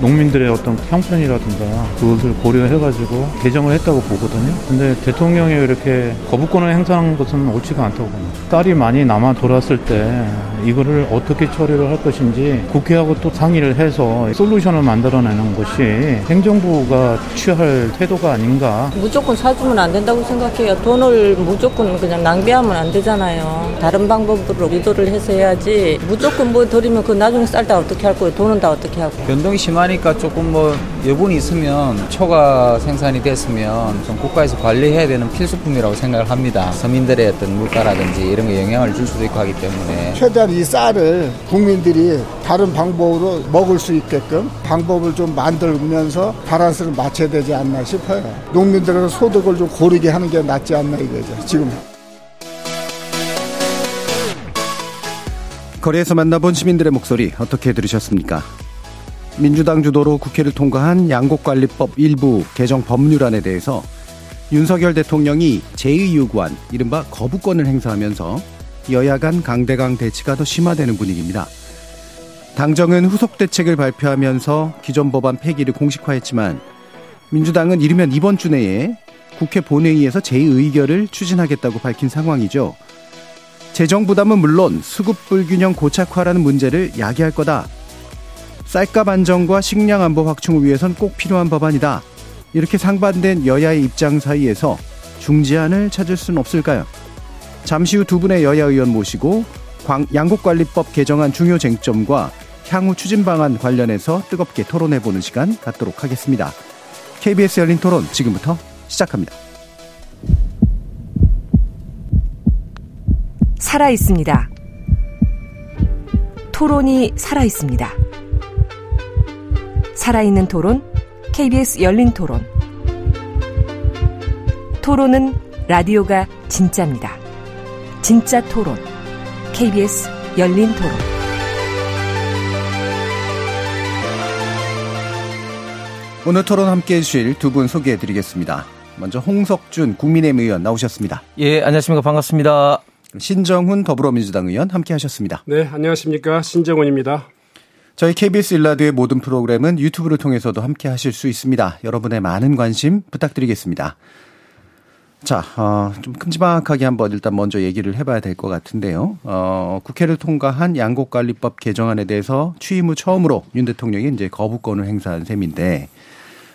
농민들의 어떤 형편이라든가 그것을 고려해가지고 개정을 했다고 보거든요. 근데 대통령이 이렇게 거부권을 행사한 것은 옳지가 않다고 봅니다. 딸이 많이 남아 돌았을 때 이거를 어떻게 처리를 할 것인지 국회하고 또 상의를 해서 솔루션을 만들어내는 것이 행정부가 취할 태도가 아닌가. 무조건 사주면 안 된다고 생각해요. 돈을 무조건 그냥 낭비하면 안 되잖아요. 다른 방법으로 유도를 해서 해야지 무조건 뭐 드리면 그 나중에 쌀 다 어떻게 할 거예요? 돈은 다 어떻게 하고. 변동이 심 하니까 조금 뭐 여분이 있으면 초과 생산이 됐으면 좀 국가에서 관리해야 되는 필수품이라고 생각을 합니다. 서민들의 어떤 물가라든지 이런 거 영향을 줄 수도 있고 하기 때문에 최대한 이 쌀을 국민들이 다른 방법으로 먹을 수 있게끔 방법을 좀 만들면서 바란스를 맞춰야 되지 않나 싶어요. 농민들은 소득을 좀 고르게 하는 게 낫지 않나 이거죠. 지금. 거리에서 만나본 시민들의 목소리 어떻게 들으셨습니까? 민주당 주도로 국회를 통과한 양곡관리법 일부 개정 법률안에 대해서 윤석열 대통령이 제2요구안, 이른바 거부권을 행사하면서 여야 간 강대강 대치가 더 심화되는 분위기입니다. 당정은 후속 대책을 발표하면서 기존 법안 폐기를 공식화했지만 민주당은 이르면 이번 주 내에 국회 본회의에서 제2의결을 추진하겠다고 밝힌 상황이죠. 재정 부담은 물론 수급 불균형 고착화라는 문제를 야기할 거다. 쌀값 안정과 식량 안보 확충을 위해선 꼭 필요한 법안이다. 이렇게 상반된 여야의 입장 사이에서 중지안을 찾을 수는 없을까요? 잠시 후 두 분의 여야 의원 모시고 양국관리법 개정안 중요 쟁점과 향후 추진 방안 관련해서 뜨겁게 토론해보는 시간 갖도록 하겠습니다. KBS 열린 토론 지금부터 시작합니다. 살아 있습니다. 토론이 살아 있습니다. 살아있는 토론, KBS 열린 토론. 토론은 라디오가 진짜입니다. 진짜 토론, KBS 열린 토론. 오늘 토론 함께 해주실 두 분 소개해 드리겠습니다. 먼저 홍석준 국민의힘 의원 나오셨습니다. 예, 안녕하십니까. 반갑습니다. 신정훈 더불어민주당 의원 함께 하셨습니다. 네, 안녕하십니까. 신정훈입니다. 저희 KBS 일라디오의 모든 프로그램은 유튜브를 통해서도 함께 하실 수 있습니다. 여러분의 많은 관심 부탁드리겠습니다. 자, 어, 좀 큼지막하게 한번 일단 먼저 얘기를 해봐야 될 것 같은데요. 어, 국회를 통과한 양곡관리법 개정안에 대해서 취임 후 처음으로 윤 대통령이 이제 거부권을 행사한 셈인데,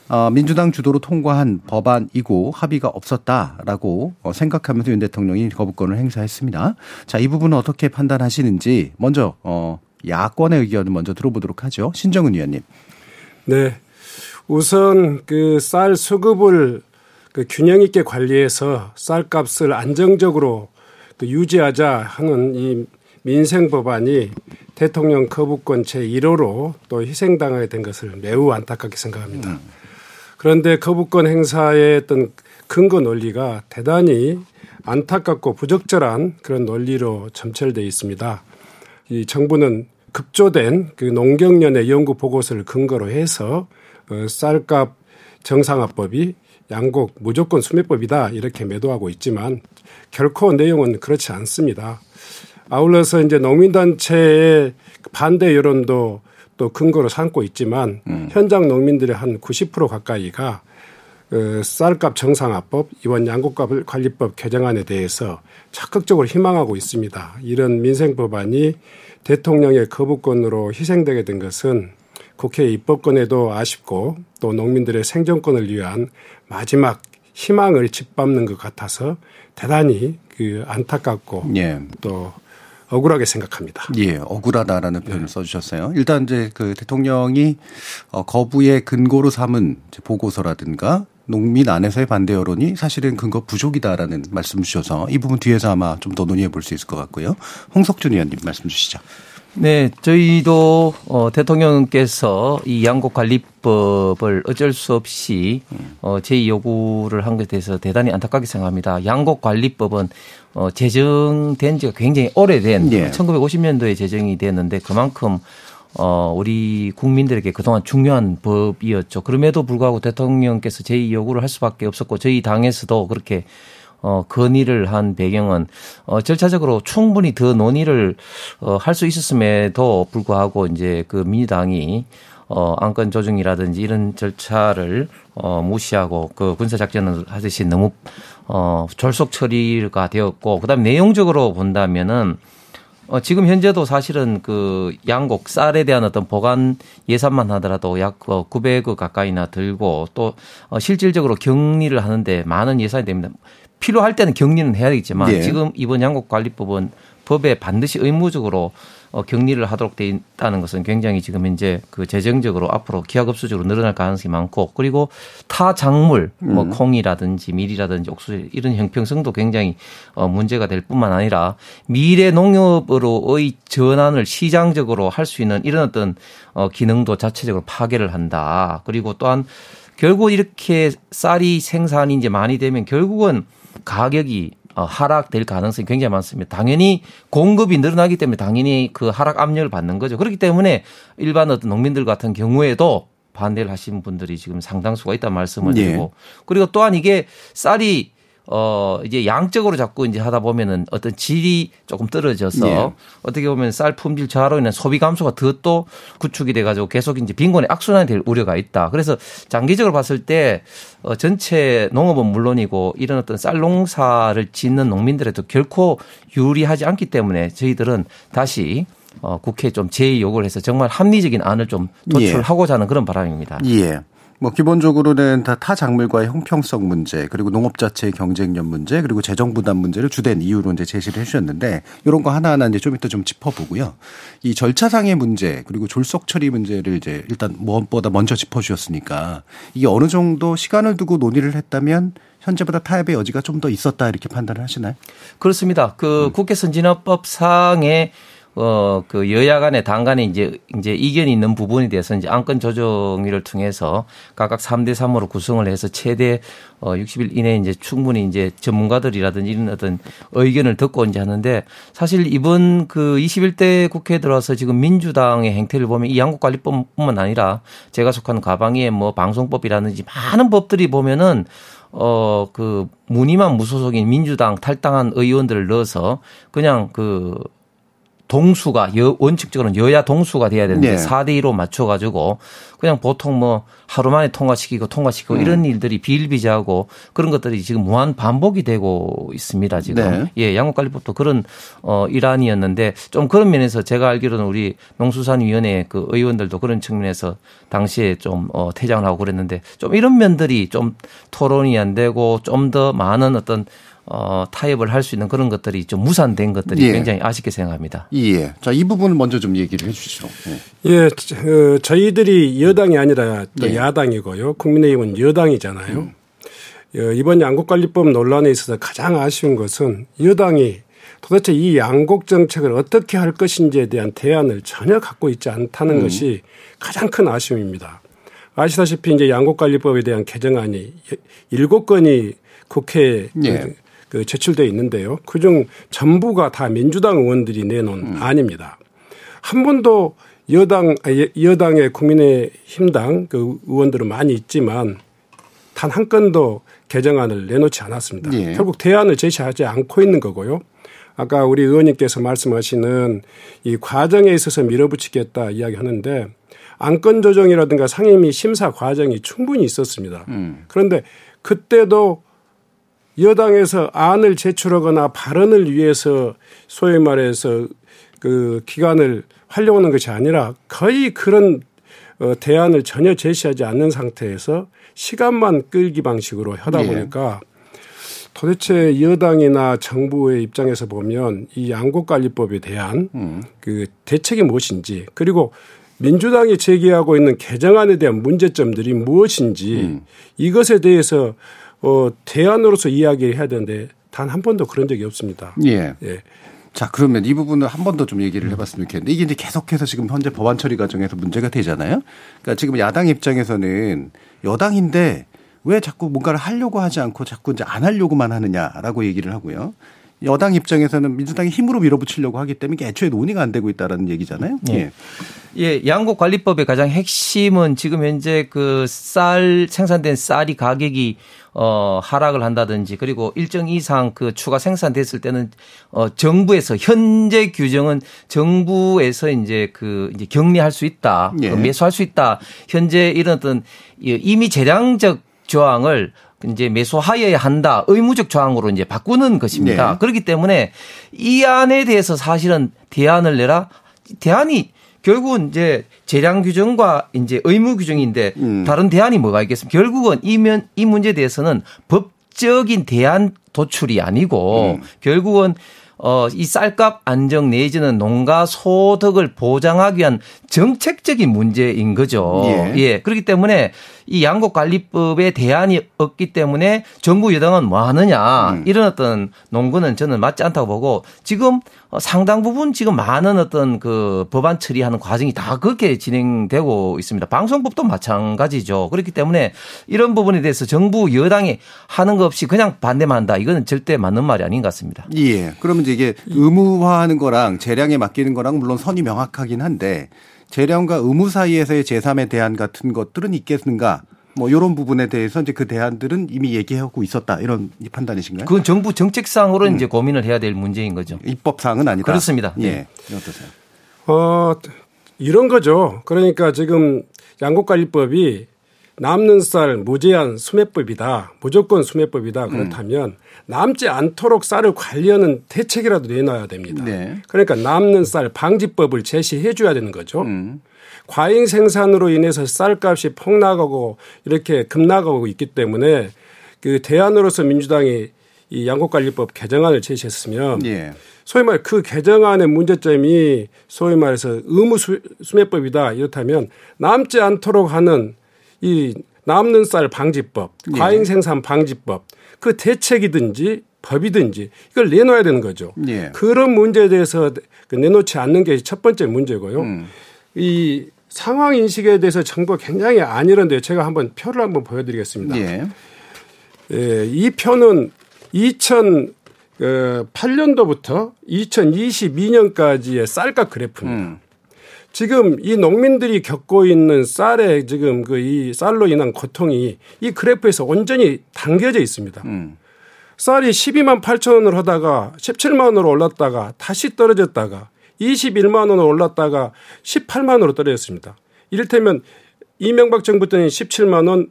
어, 민주당 주도로 통과한 법안이고 합의가 없었다라고 어, 생각하면서 윤 대통령이 거부권을 행사했습니다. 자, 이 부분은 어떻게 판단하시는지 먼저 어, 야권의 의견을 먼저 들어보도록 하죠. 신정은 위원님. 네. 우선 그 쌀 수급을 그 균형 있게 관리해서 쌀값을 안정적으로 그 유지하자 하는 이 민생 법안이 대통령 거부권 제 1호로 또 희생당하게 된 것을 매우 안타깝게 생각합니다. 음. 그런데 거부권 행사의 어떤 근거 논리가 대단히 안타깝고 부적절한 그런 논리로 점철돼 있습니다. 이 정부는 급조된 그 농경연의 연구 보고서를 근거로 해서 어, 쌀값 정상화법이 양곡 무조건 수매법이다 이렇게 매도하고 있지만 결코 내용은 그렇지 않습니다. 아울러서 이제 농민단체의 반대 여론도 또 근거로 삼고 있지만 음. 현장 농민들의 한 90% 가까이가 그 쌀값 정상화법 이번 양곡값 관리법 개정안에 대해서 적극적으로 희망하고 있습니다. 이런 민생 법안이 대통령의 거부권으로 희생되게 된 것은 국회 입법권에도 아쉽고 또 농민들의 생존권을 위한 마지막 희망을 짓밟는 것 같아서 대단히 그 안타깝고 예. 또 억울하게 생각합니다. 예, 억울하다라는 네. 표현을 네. 써주셨어요. 일단 이제 그 대통령이 어, 거부의 근거로 삼은 보고서라든가 농민 안에서의 반대 여론이 사실은 근거 부족이다라는 말씀 주셔서 이 부분 뒤에서 아마 좀 더 논의해 볼 수 있을 것 같고요. 홍석준 의원님 말씀 주시죠. 네, 저희도 어, 대통령께서 이 양곡 관리법을 어쩔 수 없이 어, 제 요구를 한 것에 대해서 대단히 안타깝게 생각합니다. 양곡 관리법은 어, 제정된 지가 굉장히 오래된 예. 1950년도에 제정이 됐는데 그만큼 어, 우리 국민들에게 그동안 중요한 법이었죠. 그럼에도 불구하고 대통령께서 제의 요구를 할 수밖에 없었고 저희 당에서도 그렇게 어, 건의를 한 배경은 어, 절차적으로 충분히 더 논의를 어, 할 수 있었음에도 불구하고 이제 그 민주당이 어, 안건 조정이라든지 이런 절차를 어, 무시하고 그 군사작전을 하듯이 너무 어, 졸속 처리가 되었고 그다음에 내용적으로 본다면은 어, 지금 현재도 사실은 그 양곡 쌀에 대한 어떤 보관 예산만 하더라도 약 900억 어, 가까이나 들고 또 어, 실질적으로 격리를 하는데 많은 예산이 됩니다. 필요할 때는 격리는 해야 되겠지만 예. 지금 이번 양곡 관리법은 법에 반드시 의무적으로 어, 격리를 하도록 돼 있다는 것은 굉장히 지금 현재 그 재정적으로 앞으로 기하급수적으로 늘어날 가능성이 많고 그리고 타 작물 뭐 음. 콩이라든지 밀이라든지 옥수수 이런 형평성도 굉장히 어, 문제가 될 뿐만 아니라 미래 농업으로의 전환을 시장적으로 할 수 있는 이런 어떤 어, 기능도 자체적으로 파괴를 한다. 그리고 또한 결국 이렇게 쌀이 생산이 이제 많이 되면 결국은 가격이 어, 하락될 가능성이 굉장히 많습니다. 당연히 공급이 늘어나기 때문에 당연히 그 하락 압력을 받는 거죠. 그렇기 때문에 일반 어떤 농민들 같은 경우에도 반대를 하시는 분들이 지금 상당수가 있다는 말씀을 예. 드리고 예. 그리고 또한 이게 쌀이 어, 이제 양적으로 자꾸 이제 하다 보면은 어떤 질이 조금 떨어져서 네. 어떻게 보면 쌀 품질 저하로 인한 소비 감소가 더 또 구축이 돼 가지고 계속 이제 빈곤의 악순환이 될 우려가 있다. 그래서 장기적으로 봤을 때 어, 전체 농업은 물론이고 이런 어떤 쌀 농사를 짓는 농민들에도 결코 유리하지 않기 때문에 저희들은 다시 어, 국회에 좀 제의 요구를 해서 정말 합리적인 안을 좀 도출하고자 하는 그런 바람입니다. 예. 뭐 기본적으로는 다 타 작물과의 형평성 문제 그리고 농업 자체의 경쟁력 문제 그리고 재정 부담 문제를 주된 이유로 이제 제시를 해주셨는데 이런 거 하나하나 이제 좀 이따 좀 짚어보고요. 이 절차상의 문제 그리고 졸속 처리 문제를 이제 일단 무엇보다 먼저 짚어주셨으니까 이게 어느 정도 시간을 두고 논의를 했다면 현재보다 타협의 여지가 좀 더 있었다 이렇게 판단을 하시나요? 그렇습니다. 그 음. 국회 선진화법상의 어, 그 여야 간의 당 간에 이제, 이제 이견이 있는 부분에 대해서 이제 안건 조정위를 통해서 각각 3대 3으로 구성을 해서 최대 어, 60일 이내에 이제 충분히 이제 전문가들이라든지 이런 어떤 의견을 듣고 이제 하는데 사실 이번 그 21대 국회에 들어와서 지금 민주당의 행태를 보면 이 양국관리법뿐만 아니라 제가 속한 가방에 뭐 방송법이라든지 많은 법들이 보면은 어, 그, 무늬만 무소속인 민주당 탈당한 의원들을 넣어서 그냥 그 동수가 여, 원칙적으로는 여야 동수가 돼야 되는데 네. 4대 2로 맞춰 가지고 그냥 보통 뭐 하루 만에 통과시키고 통과시키고 음. 이런 일들이 비일비재하고 그런 것들이 지금 무한 반복이 되고 있습니다. 지금. 네. 예, 양국관리법도 그런 어 일환이었는데 좀 그런 면에서 제가 알기로는 우리 농수산위원회 그 의원들도 그런 측면에서 당시에 좀 어, 퇴장을 하고 그랬는데 좀 이런 면들이 좀 토론이 안 되고 좀 더 많은 어떤 어, 타협을 할 수 있는 그런 것들이 좀 무산된 것들이 예. 굉장히 아쉽게 생각합니다. 예. 자, 이 부분을 먼저 좀 얘기를 해 주시죠. 예. 예 어, 저희들이 여당이 아니라 또 예. 야당이고요. 국민의힘은 여당이잖아요. 음. 어, 이번 양곡관리법 논란에 있어서 가장 아쉬운 것은 여당이 도대체 이 양곡 정책을 어떻게 할 것인지에 대한 대안을 전혀 갖고 있지 않다는 음. 것이 가장 큰 아쉬움입니다. 아시다시피 이제 양곡관리법에 대한 개정안이 일곱 건이 국회에 예. 그 제출돼 있는데요. 그중 전부가 다 민주당 의원들이 내놓은 음. 안입니다. 한 번도 여당 아, 여당의 국민의힘당 그 의원들은 많이 있지만 단 한 건도 개정안을 내놓지 않았습니다. 예. 결국 대안을 제시하지 않고 있는 거고요. 아까 우리 의원님께서 말씀하시는 이 과정에 있어서 밀어붙이겠다 이야기하는데 안건 조정이라든가 상임위 심사 과정이 충분히 있었습니다. 음. 그런데 그때도 여당에서 안을 제출하거나 발언을 위해서 소위 말해서 그 기간을 활용하는 것이 아니라 거의 그런 어, 대안을 전혀 제시하지 않는 상태에서 시간만 끌기 방식으로 하다 예. 보니까 도대체 여당이나 정부의 입장에서 보면 이 양곡관리법에 대한 음. 그 대책이 무엇인지 그리고 민주당이 제기하고 있는 개정안에 대한 문제점들이 무엇인지 음. 이것에 대해서 어, 대안으로서 이야기를 해야 되는데 단 한 번도 그런 적이 없습니다. 예. 예. 자, 그러면 이 부분을 한 번 더 좀 얘기를 해봤으면 좋겠는데 이게 이제 계속해서 지금 현재 법안 처리 과정에서 문제가 되잖아요. 그러니까 지금 야당 입장에서는 여당인데 왜 자꾸 뭔가를 하려고 하지 않고 자꾸 이제 안 하려고만 하느냐라고 얘기를 하고요. 여당 입장에서는 민주당이 힘으로 밀어붙이려고 하기 때문에 이게 애초에 논의가 안 되고 있다라는 얘기잖아요. 예. 예, 양곡 관리법의 가장 핵심은 지금 현재 그 쌀 생산된 쌀이 가격이 어 하락을 한다든지 그리고 일정 이상 그 추가 생산됐을 때는 어 정부에서 현재 규정은 정부에서 이제 그 이제 격리할 수 있다. 예. 그 매수할 수 있다. 현재 이런 어떤 이미 재량적 조항을 이제 매수하여야 한다. 의무적 조항으로 이제 바꾸는 것입니다. 네. 그렇기 때문에 이 안에 대해서 사실은 대안을 내라. 대안이 결국은 이제 재량 규정과 이제 의무 규정인데 음. 다른 대안이 뭐가 있겠습니까? 결국은 이면 이 문제에 대해서는 법적인 대안 도출이 아니고 음. 결국은 어, 이 쌀값 안정 내지는 농가 소득을 보장하기 위한 정책적인 문제인 거죠. 예. 그렇기 때문에 이 양곡관리법에 대안이 없기 때문에 정부 여당은 뭐 하느냐 음. 이런 어떤 농구는 저는 맞지 않다고 보고 지금 어, 상당 부분 지금 많은 어떤 그 법안 처리하는 과정이 다 그렇게 진행되고 있습니다. 방송법도 마찬가지죠. 그렇기 때문에 이런 부분에 대해서 정부 여당이 하는 거 없이 그냥 반대만 한다. 이거는 절대 맞는 말이 아닌 것 같습니다. 예. 그러면 이제 이게 의무화하는 거랑 재량에 맡기는 거랑 물론 선이 명확하긴 한데 재량과 의무 사이에서의 제3의 대안 같은 것들은 있겠는가? 뭐 이런 부분에 대해서 이제 그 대안들은 이미 얘기하고 있었다 이런 이 판단이신가요? 그건 정부 정책상으로 이제 고민을 해야 될 문제인 거죠. 입법사항은 아니다. 그렇습니다. 예. 네. 어떠세요? 어, 이런 거죠. 그러니까 지금 양곡관리법이 남는 쌀 무제한 수매법이다. 무조건 수매법이다. 그렇다면 남지 않도록 쌀을 관리하는 대책이라도 내놔야 됩니다. 네. 그러니까 남는 쌀 방지법을 제시해 줘야 되는 거죠. 음. 과잉 생산으로 인해서 쌀값이 폭락하고 이렇게 급락하고 있기 때문에 그 대안으로서 민주당이 이 양곡관리법 개정안을 제시했으면 예. 소위 말 그 개정안의 문제점이 소위 말해서 의무 수- 수매법이다 이렇다면 남지 않도록 하는 이 남는 쌀 방지법, 예. 과잉 생산 방지법 그 대책이든지 법이든지 이걸 내놓아야 되는 거죠. 예. 그런 문제에 대해서 그 내놓지 않는 게 첫 번째 문제고요. 음. 이 상황 인식에 대해서 정부가 굉장히 안일한데요. 제가 한번 표를 한번 보여드리겠습니다. 예. 예, 이 표는 2008년도부터 2022년까지의 쌀값 그래프입니다. 음. 지금 이 농민들이 겪고 있는 쌀의 지금 그 이 쌀로 인한 고통이 이 그래프에서 온전히 담겨져 있습니다. 음. 쌀이 12만 8천 원을 하다가 17만 원으로 올랐다가 다시 떨어졌다가 21만 원으로 올랐다가 18만 원으로 떨어졌습니다. 이를테면 이명박 정부 때는 17만 원,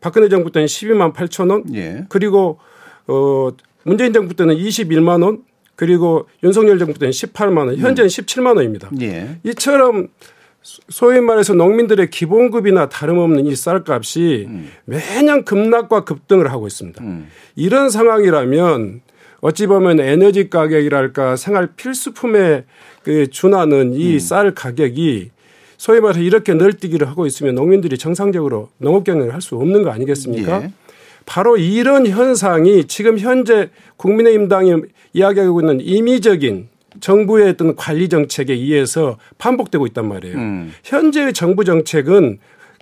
박근혜 정부 때는 12만 8천 원, 예. 그리고 어 문재인 정부 때는 21만 원, 그리고 윤석열 정부 때는 18만 원, 현재는 17만 원입니다. 예. 이처럼 소위 말해서 농민들의 기본급이나 다름없는 이 쌀값이 매년 급락과 급등을 하고 있습니다. 음. 이런 상황이라면 어찌 보면 에너지 가격이랄까 생활 필수품에 그 준하는 음. 이쌀 가격이 소위 말해서 이렇게 널뛰기를 하고 있으면 농민들이 정상적으로 농업 경영을 할 수 없는 거 아니겠습니까? 예. 바로 이런 현상이 지금 현재 국민의힘 당이 이야기하고 있는 임의적인 정부의 어떤 관리 정책에 의해서 반복되고 있단 말이에요. 음. 현재의 정부 정책은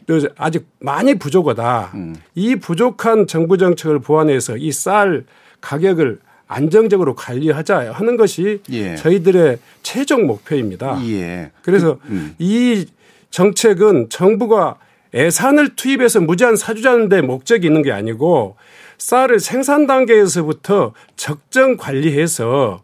그 아직 많이 부족하다. 음. 이 부족한 정부 정책을 보완해서 이 쌀 가격을 안정적으로 관리하자 하는 것이 예. 저희들의 최종 목표입니다. 예. 그래서 음. 이 정책은 정부가 예산을 투입해서 무제한 사주자는 데 목적이 있는 게 아니고 쌀을 생산 단계에서부터 적정 관리해서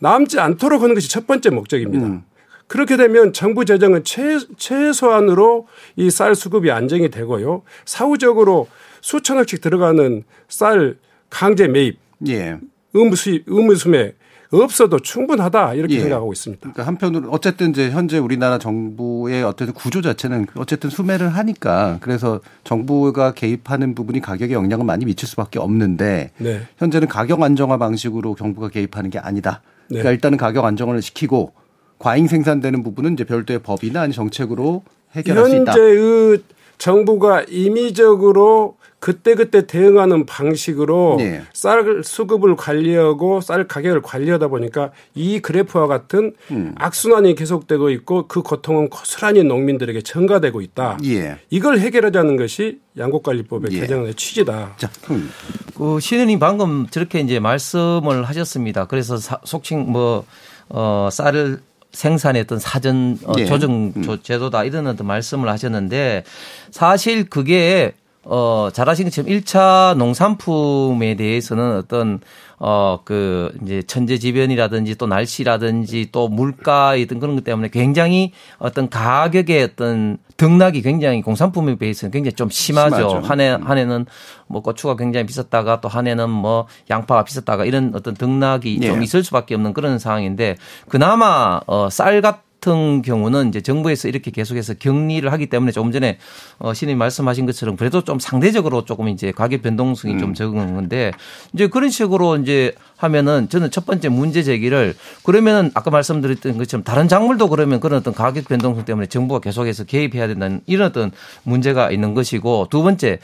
남지 않도록 하는 것이 첫 번째 목적입니다. 음. 그렇게 되면 정부 재정은 최, 최소한으로 이 쌀 수급이 안정이 되고요. 사후적으로 수천억씩 들어가는 쌀 강제 매입, 예. 의무 수입, 의무 수매 없어도 충분하다 이렇게 예. 생각하고 있습니다. 그러니까 한편으로 어쨌든 이제 현재 우리나라 정부의 어떤 구조 자체는 어쨌든 수매를 하니까 그래서 정부가 개입하는 부분이 가격에 영향을 많이 미칠 수밖에 없는데 네. 현재는 가격 안정화 방식으로 정부가 개입하는 게 아니다. 그러니까 네. 일단은 가격 안정을 시키고 과잉 생산되는 부분은 이제 별도의 법이나 아니 정책으로 해결할 수 있다. 현재의 정부가 임의적으로 그때그때 대응하는 방식으로 네. 쌀 수급을 관리하고 쌀 가격을 관리하다 보니까 이 그래프와 같은 음. 악순환이 계속되고 있고 그 고통은 고스란히 농민들에게 전가되고 있다. 예. 이걸 해결하자는 것이 양곡관리법의 예. 개정안의 취지다. 자, 그럼 그 신은님 방금 저렇게 이제 말씀을 하셨습니다. 그래서 사, 속칭 뭐, 어, 쌀을 생산했던 사전 어, 예. 조정 조- 제도다 이런 어떤 말씀을 하셨는데 사실 그게 어, 잘하신 것처럼 1차 농산품에 대해서는 어떤 어, 그, 이제 천재지변이라든지 또 날씨라든지 또 물가이든 그런 것 때문에 굉장히 어떤 가격의 어떤 등락이 굉장히 공산품에 비해서는 굉장히 좀 심하죠. 심하죠. 한 해, 한 해는 뭐 고추가 굉장히 비쌌다가 또 한 해는 뭐 양파가 비쌌다가 이런 어떤 등락이 좀 예. 있을 수밖에 없는 그런 상황인데 그나마 어, 쌀 같은 경우는 이제 정부에서 이렇게 계속해서 격리를 하기 때문에 조금 전에 어, 신이 말씀하신 것처럼 그래도 좀 상대적으로 조금 이제 가격 변동성이 음. 좀 적은 건데 이제 그런 식으로 이제 하면은 저는 첫 번째 문제 제기를 그러면은 아까 말씀드렸던 것처럼 다른 작물도 그러면 그런 어떤 가격 변동성 때문에 정부가 계속해서 개입해야 된다는 이런 어떤 문제가 있는 것이고 두 번째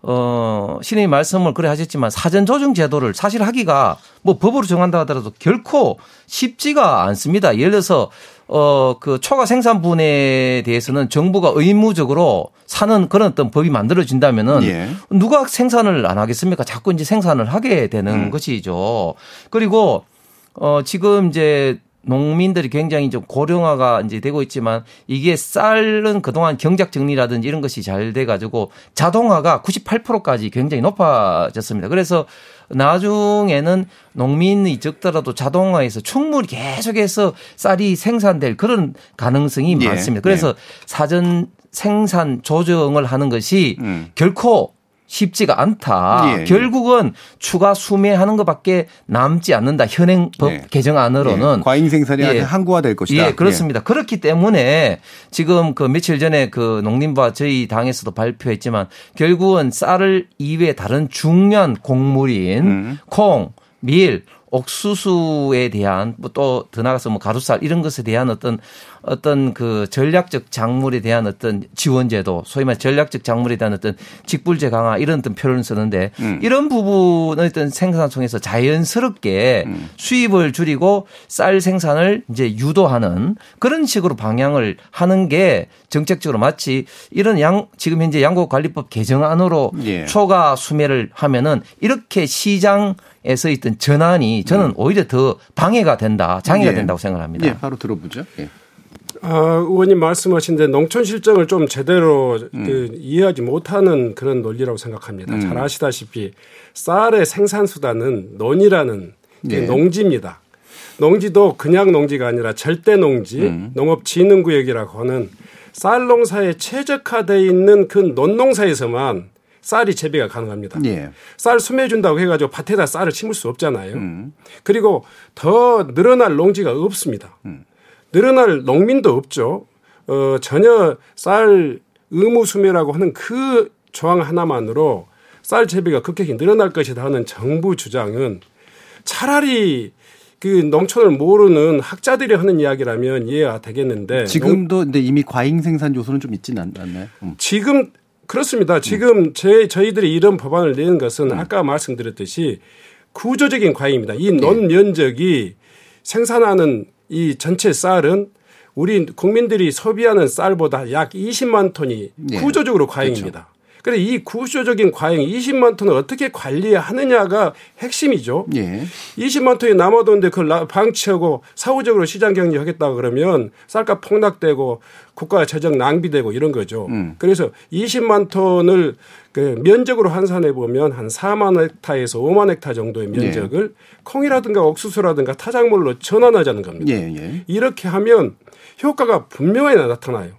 어, 신의 말씀을 그래 하셨지만 사전 조정 제도를 사실 하기가 뭐 법으로 정한다 하더라도 결코 쉽지가 않습니다. 예를 들어서 어, 그 초과 생산분에 대해서는 정부가 의무적으로 사는 그런 어떤 법이 만들어진다면은 예. 누가 생산을 안 하겠습니까? 자꾸 이제 생산을 하게 되는 음. 것이죠. 그리고 어, 지금 이제 농민들이 굉장히 좀 고령화가 이제 되고 있지만 이게 쌀은 그동안 경작 정리라든지 이런 것이 잘 돼 가지고 자동화가 98%까지 굉장히 높아졌습니다. 그래서 나중에는 농민이 적더라도 자동화에서 충분히 계속해서 쌀이 생산될 그런 가능성이 예. 많습니다. 그래서 사전 생산 조정을 하는 것이 음. 결코 쉽지가 않다. 예, 예. 결국은 추가 수매하는 것밖에 남지 않는다. 현행 법 예. 개정안으로는 예, 과잉 생산이 예. 항구화될 것이다. 예, 그렇습니다. 그렇기 때문에 지금 그 며칠 전에 그 농림부와 저희 당에서도 발표했지만 결국은 쌀을 이외에 다른 중요한 곡물인 음. 콩, 밀, 옥수수에 대한 뭐또더 나가서 뭐 가루쌀 이런 것에 대한 어떤 어떤 그 전략적 작물에 대한 어떤 지원제도 소위 말 전략적 작물에 대한 어떤 직불제 강화 이런 어떤 표현을 쓰는데 음. 이런 부분의 어떤 생산성에서 자연스럽게 음. 수입을 줄이고 쌀 생산을 이제 유도하는 그런 식으로 방향을 하는 게 정책적으로 마치 이런 양 지금 현재 양곡관리법 개정안으로 예. 초과 수매를 하면은 이렇게 시장 에서 있던 전환이 저는 오히려 더 방해가 된다, 장애가 예. 된다고 생각합니다. 예, 바로 들어보죠. 예. 아, 의원님 말씀하신 데 농촌 실정을 좀 제대로 그 이해하지 못하는 그런 논리라고 생각합니다. 음. 잘 아시다시피 쌀의 생산 수단은 논이라는 그 예. 농지입니다. 농지도 그냥 농지가 아니라 절대 농지, 음. 농업진흥구역이라고 하는 쌀 농사에 최적화되어 있는 그 논농사에서만 쌀이 재배가 가능합니다. 예. 쌀 수매준다고 해가지고 밭에다 쌀을 심을 수 없잖아요. 음. 그리고 더 늘어날 농지가 없습니다. 늘어날 농민도 없죠. 어, 전혀 쌀 의무 수매라고 하는 그 조항 하나만으로 쌀 재배가 급격히 늘어날 것이다 하는 정부 주장은 차라리 그 농촌을 모르는 학자들이 하는 이야기라면 이해가 되겠는데 농- 지금도 근데 이미 과잉 생산 요소는 좀 있지는 않- 않나요? 음. 지금 그렇습니다. 지금 제 저희들이 이런 법안을 내는 것은 아까 말씀드렸듯이 구조적인 과잉입니다. 이 논 면적이 생산하는 이 전체 쌀은 우리 국민들이 소비하는 쌀보다 약 20만 톤이 예. 구조적으로 과잉입니다. 그 래서 이 구조적인 과잉 20만 톤을 어떻게 관리하느냐가 핵심이죠. 예. 20만 톤이 남아도는데 그걸 나- 방치하고 사후적으로 시장 경제 하겠다 그러면 쌀값 폭락되고 국가 재정 낭비되고 이런 거죠. 음. 그래서 20만 톤을 그 면적으로 환산해 보면 한 4만 헥타에서 5만 헥타 정도의 네. 면적을 콩이라든가 옥수수라든가 타작물로 전환하자는 겁니다. 예, 예. 이렇게 하면 효과가 분명히 나타나요.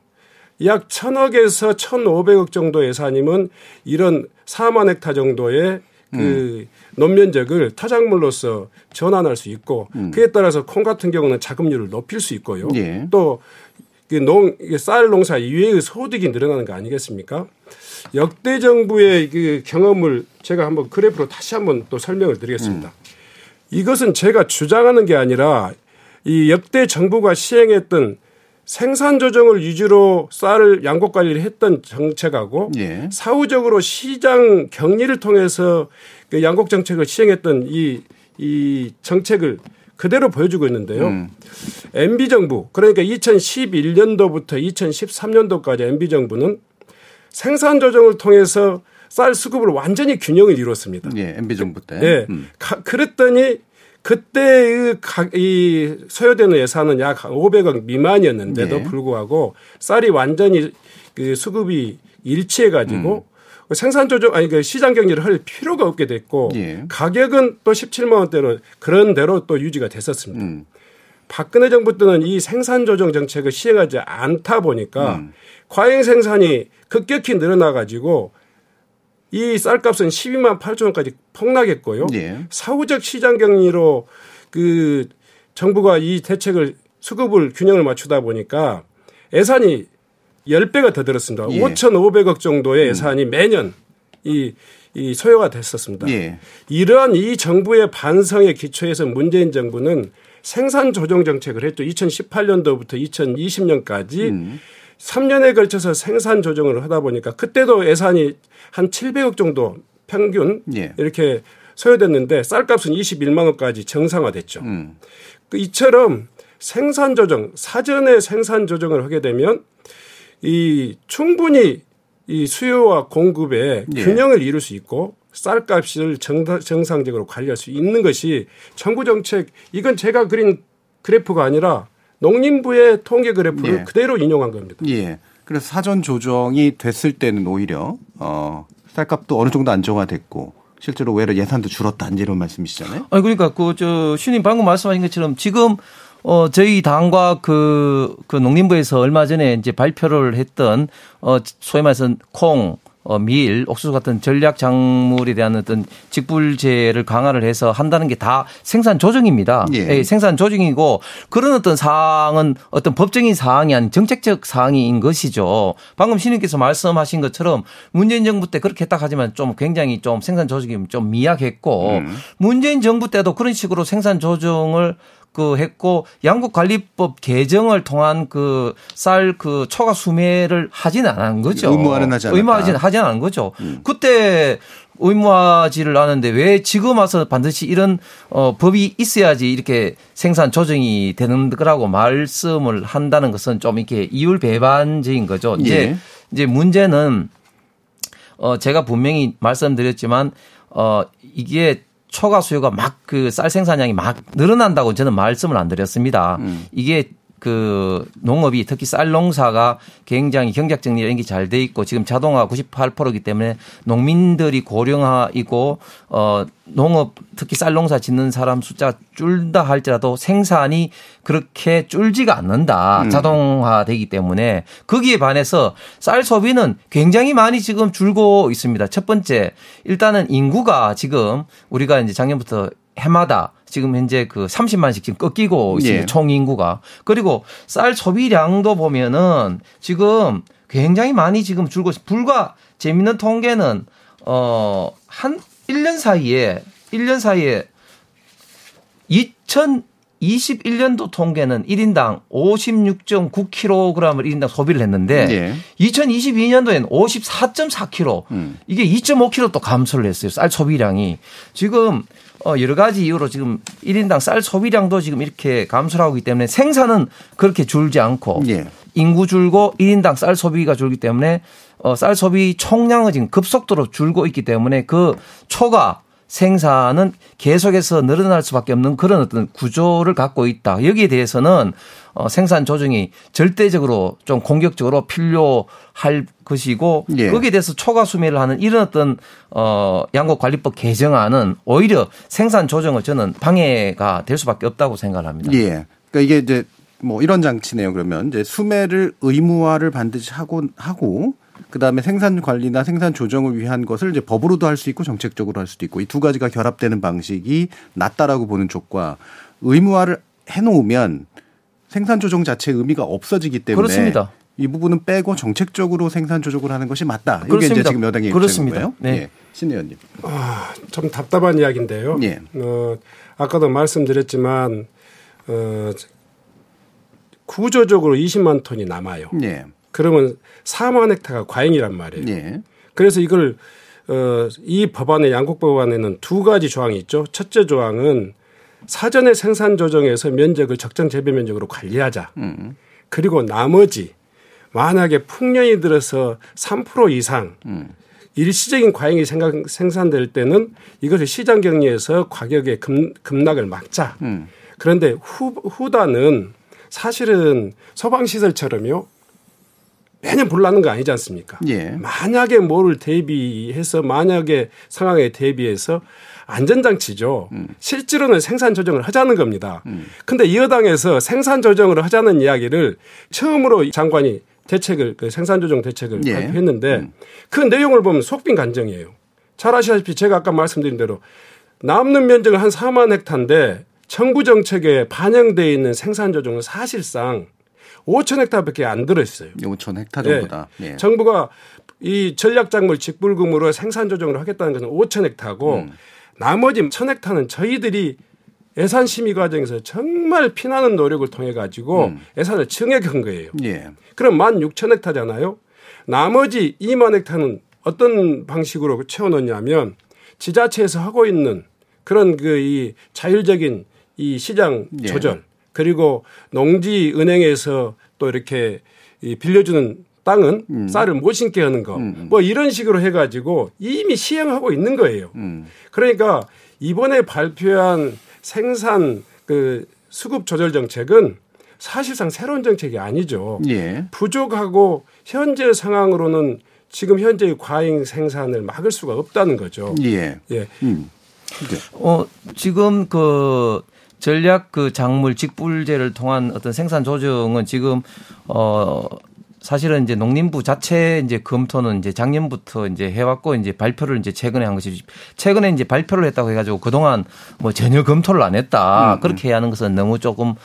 약 천억에서 천오백억 정도 예산이면 이런 4만 헥타 정도의 그 논면적을 타작물로서 전환할 수 있고 그에 따라서 콩 같은 경우는 자급률을 높일 수 있고요. 예. 또그 농, 쌀 농사 이외의 소득이 늘어나는 거 아니겠습니까? 역대 정부의 그 경험을 제가 한번 그래프로 다시 한번 또 설명을 드리겠습니다. 이것은 제가 주장하는 게 아니라 이 역대 정부가 시행했던 생산 조정을 위주로 쌀을 양곡 관리를 했던 정책하고 예. 사후적으로 시장 격리를 통해서 그 양곡 정책을 시행했던 이, 이 정책을 그대로 보여주고 있는데요. 음. MB 정부 그러니까 2011년도부터 2013년도까지 MB 정부는 생산 조정을 통해서 쌀 수급을 완전히 균형을 이뤘습니다. 예, MB 정부 때. 예. 음. 가- 그랬더니 그때의 가- 이 소요되는 예산은 약 500억 미만이었는데도 예. 불구하고 쌀이 완전히 그 수급이 일치해 가지고 생산 조정 아니 그 시장 경제를 할 필요가 없게 됐고 예. 가격은 또 17만 원대로 그런 대로 또 유지가 됐었습니다. 음. 박근혜 정부 때는 이 생산 조정 정책을 시행하지 않다 보니까 음. 과잉 생산이 급격히 늘어나 가지고 이 쌀값은 12만 8천 원까지 폭락했고요. 예. 사후적 시장 경리로 그 정부가 이 대책을 수급을 균형을 맞추다 보니까 예산이 10배가 더 들었습니다. 예. 5,500억 정도의 예산이 매년 이, 이 소요가 됐었습니다. 예. 이러한 이 정부의 반성에 기초해서 문재인 정부는 생산 조정 정책을 했죠. 2018년도부터 2020년까지 음. 3년에 걸쳐서 생산 조정을 하다 보니까 그때도 예산이 한 700억 정도 평균 예. 이렇게 소요됐는데 쌀값은 21만 원까지 정상화됐죠. 음. 그 이처럼 생산 조정, 사전에 생산 조정을 하게 되면 이 충분히 이 수요와 공급의 예. 균형을 이룰 수 있고 쌀값을 정, 정상적으로 관리할 수 있는 것이 정부 정책 이건 제가 그린 그래프가 아니라 농림부의 통계 그래프를 예. 그대로 인용한 겁니다. 예. 그래서 사전 조정이 됐을 때는 오히려 어 쌀값도 어느 정도 안정화됐고 실제로 오히려 예산도 줄었다 이런 말씀이시잖아요. 아니 그러니까 그 저 신임 방금 말씀하신 것처럼 지금 어 저희 당과 그, 그 농림부에서 얼마 전에 이제 발표를 했던 어 소위 말해서 콩, 어, 밀, 옥수수 같은 전략 작물에 대한 어떤 직불제를 강화를 해서 한다는 게 다 생산 조정입니다. 예. 예, 생산 조정이고 그런 어떤 사항은 어떤 법적인 사항이 아닌 정책적 사항인 것이죠. 방금 신님께서 말씀하신 것처럼 문재인 정부 때 그렇게 했다 하지만 좀 굉장히 좀 생산 조정이 좀 미약했고 음. 문재인 정부 때도 그런 식으로 생산 조정을 그 했고 양국관리법 개정을 통한 그쌀그 초과 수매를 하지는 않은 거죠. 의무화는 하지 않았다. 의무화는 하지 않은 거죠. 그때 의무화지를 않았는데 왜 지금 와서 반드시 이런 어 법이 있어야지 이렇게 생산 조정이 되는 거라고 말씀을 한다는 것은 좀 이렇게 이율 배반적인 거죠. 이제 예. 이제 문제는 어 제가 분명히 말씀드렸지만 어 이게 초과 수요가 막 그 쌀 생산량이 막 늘어난다고 저는 말씀을 안 드렸습니다. 이게 그 농업이 특히 쌀 농사가 굉장히 경작 정리 이런 게 잘 돼 있고 지금 자동화 98%이기 때문에 농민들이 고령화이고 어 농업 특히 쌀 농사 짓는 사람 숫자 줄다 할지라도 생산이 그렇게 줄지가 않는다. 자동화되기 때문에 거기에 반해서 쌀 소비는 굉장히 많이 지금 줄고 있습니다. 첫 번째 일단은 인구가 지금 우리가 이제 작년부터 해마다 지금 현재 그 30만씩 지금 꺾이고 있습니다. 예. 총 인구가. 그리고 쌀 소비량도 보면은 지금 굉장히 많이 지금 줄고 있- 불과 재밌는 통계는 어 한 1년 사이에 1년 사이에 2021년도 통계는 1인당 56.9kg을 1인당 소비를 했는데 예. 2022년도엔 54.4kg 음. 이게 2.5kg 또 감소를 했어요. 쌀 소비량이. 지금 어 여러 가지 이유로 지금 1인당 쌀 소비량도 지금 이렇게 감소를 하고 있기 때문에 생산은 그렇게 줄지 않고 예. 인구 줄고 1인당 쌀 소비가 줄기 때문에 어, 쌀 소비 총량은 지금 급속도로 줄고 있기 때문에 그 초과 생산은 계속해서 늘어날 수밖에 없는 그런 어떤 구조를 갖고 있다. 여기에 대해서는 어, 생산 조정이 절대적으로 좀 공격적으로 필요할 것이고 예. 거기에 대해서 초과 수매를 하는 이런 어떤 어, 양곡관리법 개정안은 오히려 생산 조정을 저는 방해가 될 수밖에 없다고 생각을 합니다. 예. 그러니까 이게 이제 뭐 이런 장치네요. 그러면 이제 수매를 의무화를 반드시 하고 하고 그다음에 생산 관리나 생산 조정을 위한 것을 이제 법으로도 할 수 있고 정책적으로 할 수도 있고 이 두 가지가 결합되는 방식이 낫다라고 보는 쪽과 의무화를 해 놓으면 생산 조정 자체의 의미가 없어지기 때문에 그렇습니다. 이 부분은 빼고 정책적으로 생산 조정을 하는 것이 맞다. 이게 이제 그렇습니다. 지금 여당의 그렇습니다. 입장인 거예요. 네. 예. 신 의원님. 좀 답답한 이야기인데요. 예. 어, 아까도 말씀드렸지만 어, 구조적으로 20만 톤이 남아요. 예. 그러면 4만 헥타가 과잉이란 말이에요. 예. 그래서 이걸 어, 이 법안의 양국 법안에는 두 가지 조항이 있죠. 첫째 조항은 사전에 생산 조정에서 면적을 적정 재배 면적으로 관리하자. 음. 그리고 나머지 만약에 풍년이 들어서 3% 이상 음. 일시적인 과잉이 생산될 때는 이것을 시장 경리에서 가격의 급, 급락을 막자. 음. 그런데 후, 후단은 사실은 소방시설처럼요. 매년 불나는 거 아니지 않습니까? 예. 만약에 뭐를 대비해서 만약에 상황에 대비해서 안전장치죠. 음. 실제로는 생산 조정을 하자는 겁니다. 근데 이 여당에서 생산 조정을 하자는 이야기를 처음으로 장관이 대책을 그 생산 조정 대책을 예. 발표했는데 그 내용을 보면 속빈 간정이에요. 잘 아시다시피 제가 아까 말씀드린 대로 남는 면적은 한 4만 헥타인데 정부 정책에 반영돼 있는 생산 조정은 사실상 5천 헥타밖에 안 들어있어요. 5천 헥타 정도다. 예. 정부가 이 전략작물 직불금으로 생산 조정을 하겠다는 것은 5천 헥타고 음. 나머지 1천 헥타는 저희들이 예산 심의 과정에서 정말 피나는 노력을 통해 가지고 음. 예산을 증액한 거예요. 예. 그럼 1만 6천 헥타잖아요. 나머지 2만 헥타는 어떤 방식으로 채워넣냐면 지자체에서 하고 있는 그런 그 이 자율적인 이 시장 예. 조절 그리고 농지 은행에서 또 이렇게 이 빌려주는 땅은 음. 쌀을 못 심게 하는 거뭐 이런 식으로 해가지고 이미 시행하고 있는 거예요. 음. 그러니까 이번에 발표한 생산 그 수급 조절 정책은 사실상 새로운 정책이 아니죠. 예. 부족하고 현재 상황으로는 지금 현재의 과잉 생산을 막을 수가 없다는 거죠. 예. 예. 음. 어, 지금 그 전략 그 작물 직불제를 통한 어떤 생산 조정은 지금 어 사실은 이제 농림부 자체 이제 검토는 이제 작년부터 이제 해왔고 이제 발표를 이제 최근에 한 것이 최근에 이제 발표를 했다고 해가지고 그동안 뭐 전혀 검토를 안 했다. 그렇게 하는 것은 너무 조금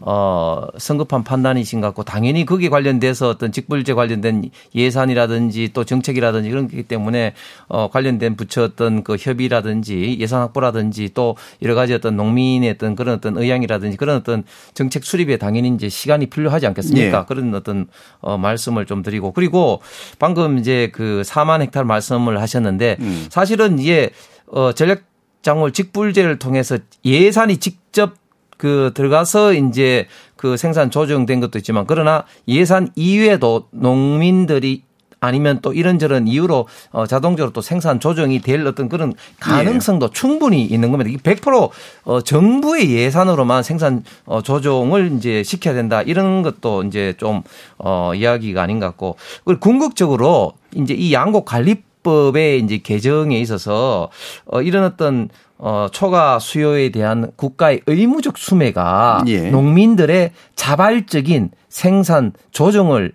어 성급한 판단이신 것 같고 당연히 거기에 관련돼서 어떤 직불제 관련된 예산이라든지 또 정책이라든지 그런 거기 때문에 어 관련된 부처 어떤 그 협의라든지 예산 확보라든지 또 여러 가지 어떤 농민의 어떤 그런 어떤 의향이라든지 그런 어떤 정책 수립에 당연히 이제 시간이 필요하지 않겠습니까? 예. 그런 어떤 어 말씀을 좀 드리고 그리고 방금 이제 그 4만 헥타르 말씀을 하셨는데 음. 사실은 이게 어 전략 작물 직불제를 통해서 예산이 직접 그 들어가서 이제 그 생산 조정된 것도 있지만 그러나 예산 이외에도 농민들이 아니면 또 이런저런 이유로 어 자동적으로 또 생산 조정이 될 어떤 그런 가능성도 충분히 있는 겁니다. 이게 100% 어, 정부의 예산으로만 생산 어, 조정을 이제 시켜야 된다. 이런 것도 이제 좀 어, 이야기가 아닌 것 같고. 그리고 궁극적으로 이제 이 양곡 관리법의 이제 개정에 있어서 어, 이런 어떤 어, 초과 수요에 대한 국가의 의무적 수매가 예. 농민들의 자발적인 생산 조정을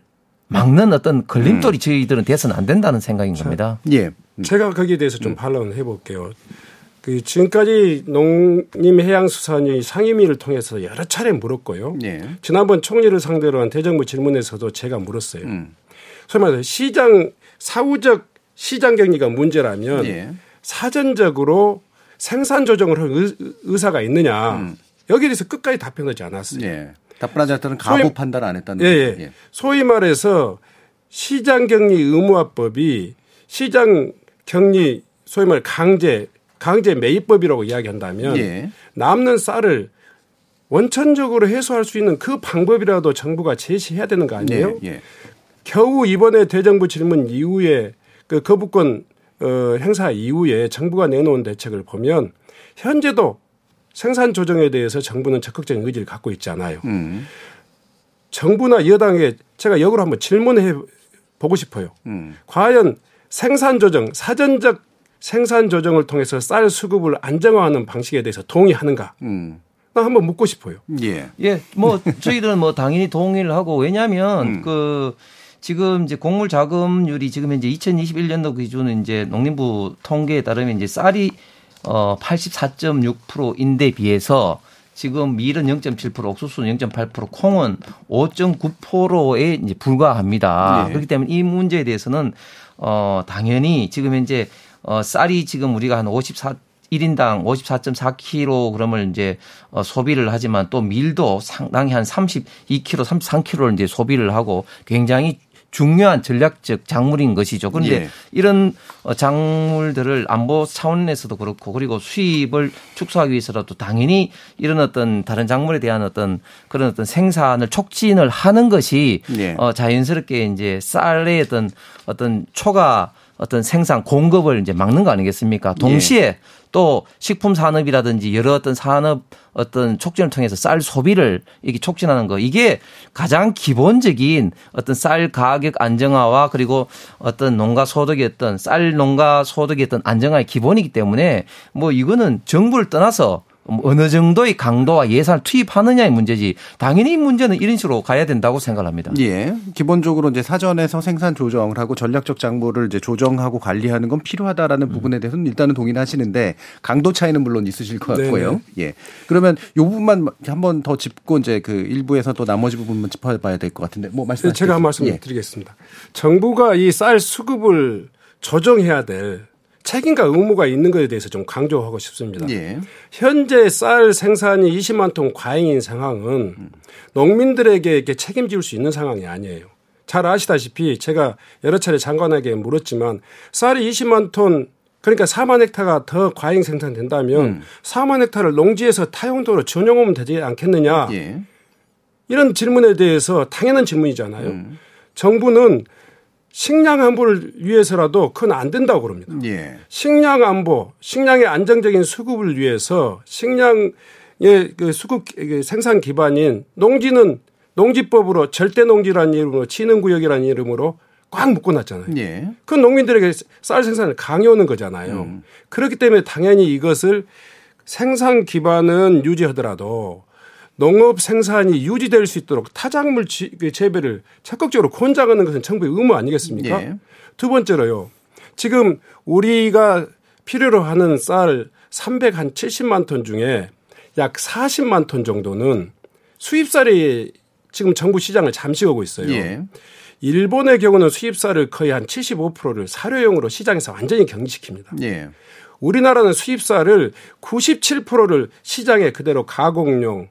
막는 어떤 걸림돌이 저희들은 돼서는 안 된다는 생각인 겁니다. 예. 제가 거기에 대해서 좀 반론을 해볼게요. 그 지금까지 농림해양수산위 상임위를 통해서 여러 차례 물었고요. 예. 지난번 총리를 상대로 한 대정부 질문에서도 제가 물었어요. 음. 소위 말해서 시장 사후적 시장 경리가 문제라면 예. 사전적으로 생산 조정을 할 의- 의사가 있느냐 음. 여기에 대해서 끝까지 답변하지 않았어요. 예. 답변하지 않았다는 가부 소위- 판단 안 했다는 예, 거죠. 예. 소위 말해서 시장 격리 의무화법이 시장 격리 소위 말 강제 강제 매입법이라고 이야기한다면 예. 남는 쌀을 원천적으로 해소할 수 있는 그 방법이라도 정부가 제시해야 되는 거 아니에요? 예. 예. 겨우 이번에 대정부 질문 이후에 그 거부권 어, 행사 이후에 정부가 내놓은 대책을 보면 현재도 생산 조정에 대해서 정부는 적극적인 의지를 갖고 있지 않아요. 음. 정부나 여당에 제가 역으로 한번 질문해 보고 싶어요. 음. 과연 생산 조정, 사전적 생산 조정을 통해서 쌀 수급을 안정화하는 방식에 대해서 동의하는가? 음. 나 한번 묻고 싶어요. 예. 예, 뭐 저희들은 뭐 당연히 동의를 하고 왜냐하면 그 지금 이제 곡물 자금률이 지금 현재 2021년도 기준은 이제 농림부 통계에 따르면 이제 쌀이 어 84.6%인데 비해서 지금 밀은 0.7%, 옥수수는 0.8%, 콩은 5.9%에 이제 불과합니다. 네. 그렇기 때문에 이 문제에 대해서는 어 당연히 지금 현재 어 쌀이 지금 우리가 한 54, 1인당 54.4kg을 이제 어, 소비를 하지만 또 밀도 상당히 한 32kg, 33kg를 이제 소비를 하고 굉장히 중요한 전략적 작물인 것이죠. 그런데 예. 이런 어, 작물들을 안보 차원에서도 그렇고 그리고 수입을 축소하기 위해서라도 당연히 이런 어떤 다른 작물에 대한 어떤 그런 어떤 생산을 촉진을 하는 것이 예. 어, 자연스럽게 이제 쌀의 어떤 어떤 초과 어떤 생산 공급을 이제 막는 거 아니겠습니까? 동시에 또 식품 산업이라든지 여러 어떤 산업 어떤 촉진을 통해서 쌀 소비를 이게 촉진하는 거 이게 가장 기본적인 어떤 쌀 가격 안정화와 그리고 어떤 농가 소득의 어떤 쌀 농가 소득의 어떤 안정화의 기본이기 때문에 뭐 이거는 정부를 떠나서 뭐 어느 정도의 강도와 예산을 투입하느냐의 문제지 당연히 이 문제는 이런 식으로 가야 된다고 생각합니다. 예. 기본적으로 이제 사전에서 생산 조정을 하고 전략적 장부를 이제 조정하고 관리하는 건 필요하다라는 음. 부분에 대해서는 일단은 동의는 하시는데 강도 차이는 물론 있으실 것 같고요. 네네. 예. 그러면 요 부분만 한번 더 짚고 이제 그 일부에서 또 나머지 부분만 짚어봐야 될 것 같은데 뭐 말씀 네, 제가 한 말씀 예. 드리겠습니다. 정부가 이 쌀 수급을 조정해야 될 책임과 의무가 있는 것에 대해서 좀 강조하고 싶습니다. 예. 현재 쌀 생산이 20만 톤 과잉인 상황은 농민들에게 이렇게 책임질 수 있는 상황이 아니에요. 잘 아시다시피 제가 여러 차례 장관에게 물었지만 쌀이 20만 톤 그러니까 4만 헥타가 더 과잉 생산된다면 음. 4만 헥타를 농지에서 타용도로 전용하면 되지 않겠느냐. 예. 이런 질문에 대해서 당연한 질문이잖아요. 음. 정부는 식량 안보를 위해서라도 그건 안 된다고 그럽니다. 예. 식량 안보, 식량의 안정적인 수급을 위해서 식량의 그 수급 그 생산 기반인 농지는 농지법으로 절대 농지라는 이름으로 치는 구역이라는 이름으로 꽉 묶어놨잖아요. 예. 그 농민들에게 쌀 생산을 강요하는 거잖아요. 음. 그렇기 때문에 당연히 이것을 생산 기반은 유지하더라도 농업 생산이 유지될 수 있도록 타작물 지- 그 재배를 적극적으로 권장하는 것은 정부의 의무 아니겠습니까? 예. 두 번째로요. 지금 우리가 필요로 하는 쌀 370만 톤 중에 약 40만 톤 정도는 수입쌀이 지금 정부 시장을 잠식하고 있어요. 예. 일본의 경우는 수입쌀을 거의 한 75%를 사료용으로 시장에서 완전히 격리시킵니다. 예. 우리나라는 수입쌀을 97%를 시장에 그대로 가공용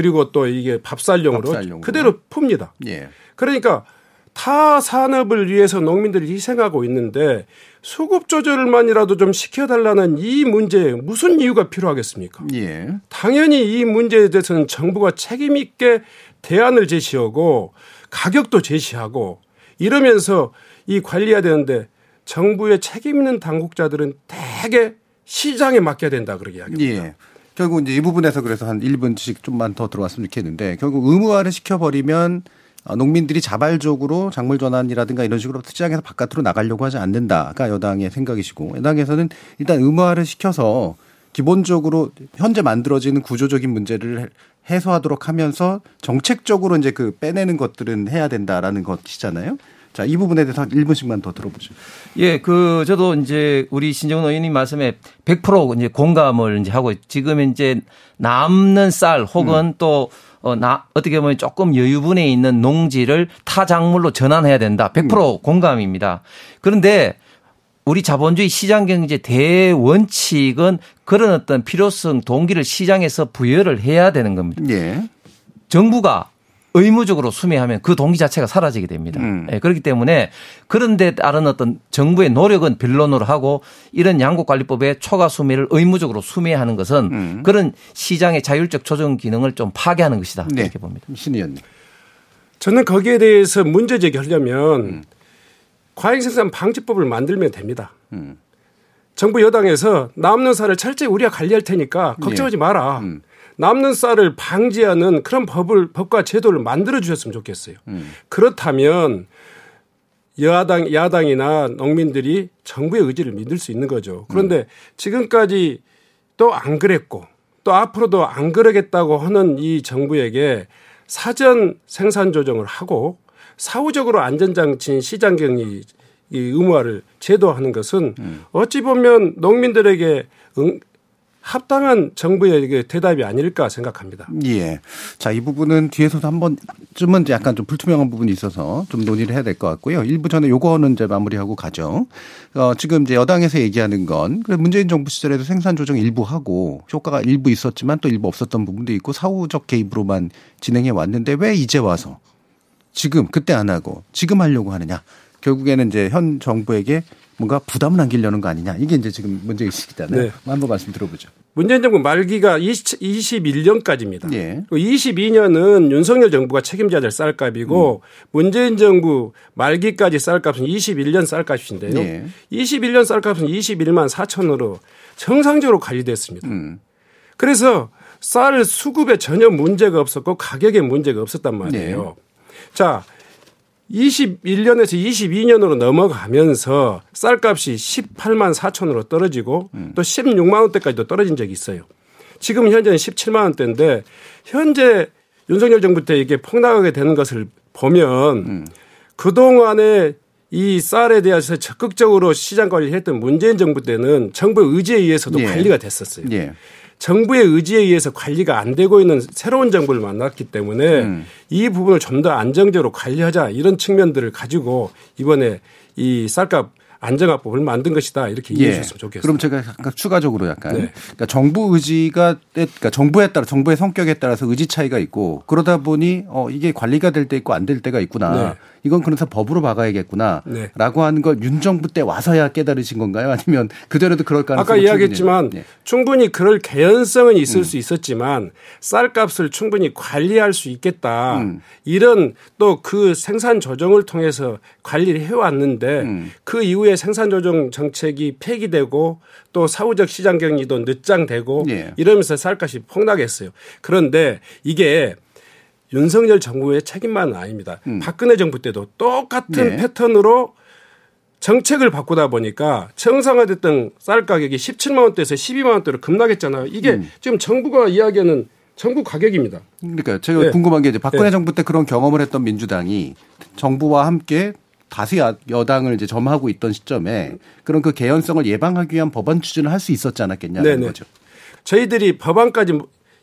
그리고 또 이게 밥살용으로 밥살용으로. 그대로 풉니다. 예. 그러니까 타 산업을 위해서 농민들이 희생하고 있는데 수급 조절만이라도 좀 시켜달라는 이 문제에 무슨 이유가 필요하겠습니까? 예. 당연히 이 문제에 대해서는 정부가 책임 있게 대안을 제시하고 가격도 제시하고 이러면서 이 관리해야 되는데 정부의 책임 있는 당국자들은 대개 시장에 맡겨야 된다 그렇게 이야기합니다. 예. 결국 이제 이 부분에서 그래서 한 1분씩 좀만 더 들어왔으면 좋겠는데 결국 의무화를 시켜버리면 어, 농민들이 자발적으로 작물 전환이라든가 이런 식으로 시장에서 바깥으로 나가려고 하지 않는다가 여당의 생각이시고 여당에서는 일단 의무화를 시켜서 기본적으로 현재 만들어지는 구조적인 문제를 해소하도록 하면서 정책적으로 이제 그 빼내는 것들은 해야 된다라는 것이잖아요. 자, 이 부분에 대해서 한 1분씩만 더 들어보죠. 예, 그 저도 이제 우리 신정은 의원님 말씀에 100% 이제 공감을 이제 하고 지금 이제 남는 쌀 혹은 또 어, 나, 어떻게 보면 조금 여유분에 있는 농지를 타작물로 전환해야 된다. 100% 공감입니다. 그런데 우리 자본주의 시장 경제 대원칙은 그런 어떤 필요성 동기를 시장에서 부여를 해야 되는 겁니다. 예. 정부가 의무적으로 수매하면 그 동기 자체가 사라지게 됩니다. 음. 예, 그렇기 때문에 그런 데 따른 어떤 정부의 노력은 변론으로 하고 이런 양국관리법의 초과 수매를 의무적으로 수매하는 것은 음. 그런 시장의 자율적 조정 기능을 좀 파괴하는 것이다. 네. 이렇게 봅니다. 신 의원님. 저는 거기에 대해서 문제 제기하려면 음. 과잉 생산 방지법을 만들면 됩니다. 음. 정부 여당에서 남는 쌀을 철저히 우리가 관리할 테니까 걱정하지 마라. 음. 남는 쌀을 방지하는 그런 법을 법과 제도를 만들어 주셨으면 좋겠어요. 음. 그렇다면 여당 야당이나 농민들이 정부의 의지를 믿을 수 있는 거죠. 그런데 지금까지 또 안 그랬고 또 앞으로도 안 그러겠다고 하는 이 정부에게 사전 생산 조정을 하고 사후적으로 안전장치인 시장 격리 이 의무화를 제도하는 것은 어찌 보면 농민들에게 응, 합당한 정부의 그 대답이 아닐까 생각합니다. 예. 자, 이 부분은 뒤에서도 한 번쯤은 약간 좀 불투명한 부분이 있어서 좀 논의를 해야 될 것 같고요. 일부 전에 요거는 이제 마무리하고 가죠. 어, 지금 이제 여당에서 얘기하는 건 문재인 정부 시절에도 생산 조정 일부 하고 효과가 일부 있었지만 또 일부 없었던 부분도 있고 사후적 개입으로만 진행해 왔는데 왜 이제 와서 지금 그때 안 하고 지금 하려고 하느냐. 결국에는 이제 현 정부에게 뭔가 부담을 안기려는 거 아니냐. 이게 이제 지금 문제 의식이잖아요. 네. 한번 말씀 들어보죠. 문재인 정부 말기가 20, 21년까지입니다. 예. 22년은 윤석열 정부가 책임져야 될 쌀값이고 문재인 정부 말기까지 쌀값은 21년 쌀값인데요. 예. 21년 쌀값은 21만 4천으로 정상적으로 관리됐습니다. 음. 그래서 쌀 수급에 전혀 문제가 없었고 가격에 문제가 없었단 말이에요. 네. 자, 21년에서 22년으로 넘어가면서 쌀값이 18만 4천으로 떨어지고 음. 또 16만 원대까지도 떨어진 적이 있어요. 지금 현재는 17만 원대인데 현재 윤석열 정부 때 이게 폭락하게 되는 것을 보면 음. 그동안에 이 쌀에 대해서 적극적으로 시장 관리를 했던 문재인 정부 때는 정부의 의지에 의해서도 예. 관리가 됐었어요. 예. 정부의 의지에 의해서 관리가 안 되고 있는 새로운 정부를 만났기 때문에 음. 이 부분을 좀 더 안정적으로 관리하자 이런 측면들을 가지고 이번에 이 쌀값 안정화법을 만든 것이다 이렇게 이해해 주셨으면 좋겠습니다. 예. 그럼 제가 약간 추가적으로 약간 네. 그러니까 정부 의지가 그러니까 정부에 따라 정부의 성격에 따라서 의지 차이가 있고 그러다 보니 어 이게 관리가 될 때 있고 안 될 때가 있구나. 네. 이건 그래서 법으로 막아야겠구나라고 네. 하는 걸 윤 정부 때 와서야 깨달으신 건가요? 아니면 그전에도 그럴 가능성이 아까 이야기했지만 네. 충분히 그럴 개연성은 있을 음. 수 있었지만 쌀값을 충분히 관리할 수 있겠다. 음. 이런 또 그 생산 조정을 통해서 관리를 해왔는데 음. 그 이후에 생산 조정 정책이 폐기되고 또 사후적 시장 경기도 늦장되고 예. 이러면서 쌀값이 폭락했어요. 그런데 이게 윤석열 정부의 책임만은 아닙니다. 박근혜 정부 때도 똑같은 음. 네. 패턴으로 정책을 바꾸다 보니까 정상화됐던 쌀 가격이 17만 원대에서 12만 원대로 급락했잖아요. 이게 음. 지금 정부가 이야기하는 정부 가격입니다. 그러니까 제가 네. 궁금한 게 이제 박근혜 네. 정부 때 그런 경험을 했던 민주당이 정부와 함께 다수 야- 여당을 이제 점하고 있던 시점에 그런 그 개연성을 예방하기 위한 법안 추진을 할 수 있었지 않았겠냐는 네네. 거죠. 저희들이 법안까지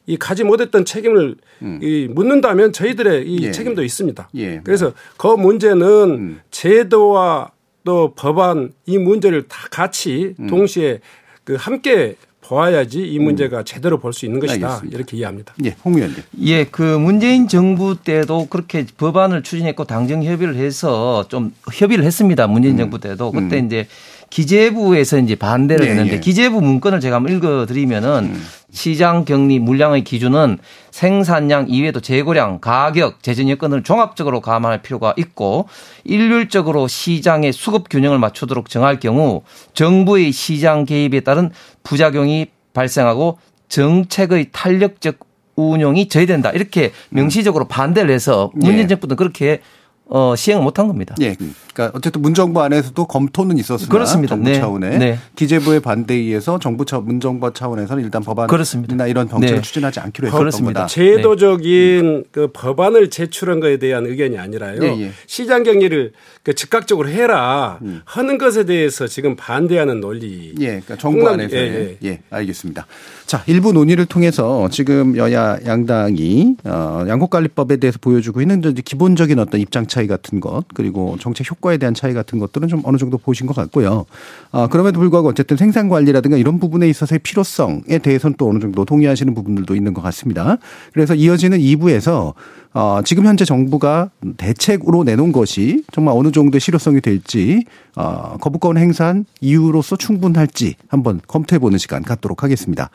이 가지 못했던 책임을 이 묻는다면 저희들의 이 음. 예. 책임도 있습니다. 예. 그래서 그 문제는 음. 제도와 또 법안 이 문제를 다 같이 음. 동시에 그 함께 보아야지 이 문제가 제대로 볼 수 있는 것이다 알겠습니다. 이렇게 이해합니다. 예, 홍 의원님. 예, 그 문재인 정부 때도 그렇게 법안을 추진했고 당정 협의를 해서 좀 협의를 했습니다. 문재인 정부 때도 그때 이제 기재부에서 이제 반대를 네, 했는데 예. 기재부 문건을 제가 한번 읽어드리면은 시장 격리 물량의 기준은 생산량 이외에도 재고량, 가격, 재정 여건을 종합적으로 감안할 필요가 있고 일률적으로 시장의 수급 균형을 맞추도록 정할 경우 정부의 시장 개입에 따른 부작용이 발생하고 정책의 탄력적 운용이 저해된다. 이렇게 명시적으로 반대를 해서 문재인 예. 정부는 그렇게 어, 시행을 못한 겁니다. 예. 그러니까 어쨌든 문정부 안에서도 검토는 있었으나 그렇습니다. 정부 네. 차원에 네. 기재부의 반대에 의해서 정부 차 문정부 차원에서는 일단 법안이나 그렇습니다. 이런 정책을 네. 추진하지 않기로 했던 그렇습니다. 거다. 제도적인 그 법안을 제출한 것에 대한 의견이 아니라요. 예, 예. 시장 격리를 그 즉각적으로 해라 하는 것에 대해서 지금 반대하는 논리. 예, 그러니까 정부 안에서 예, 예, 알겠습니다. 자, 일부 논의를 통해서 지금 여야 양당이 어, 양곡관리법에 대해서 보여주고 있는 기본적인 어떤 입장 차이 같은 것 그리고 정책 효과에 대한 차이 같은 것들은 좀 어느 정도 보신 것 같고요. 어, 그럼에도 불구하고 어쨌든 생산 관리라든가 이런 부분에 있어서의 필요성에 대해서는 또 어느 정도 동의하시는 부분들도 있는 것 같습니다. 그래서 이어지는 2부에서 어, 지금 현재 정부가 대책으로 내놓은 것이 정말 어느 정도의 실효성이 될지 어, 거부권 행사한 이유로서 충분할지 한번 검토해 보는 시간 갖도록 하겠습니다.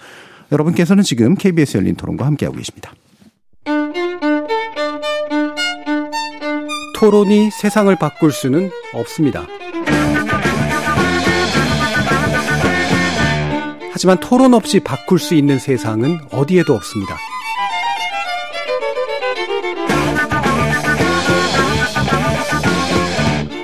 여러분께서는 지금 KBS 열린 토론과 함께하고 계십니다. 토론이 세상을 바꿀 수는 없습니다. 하지만 토론 없이 바꿀 수 있는 세상은 어디에도 없습니다.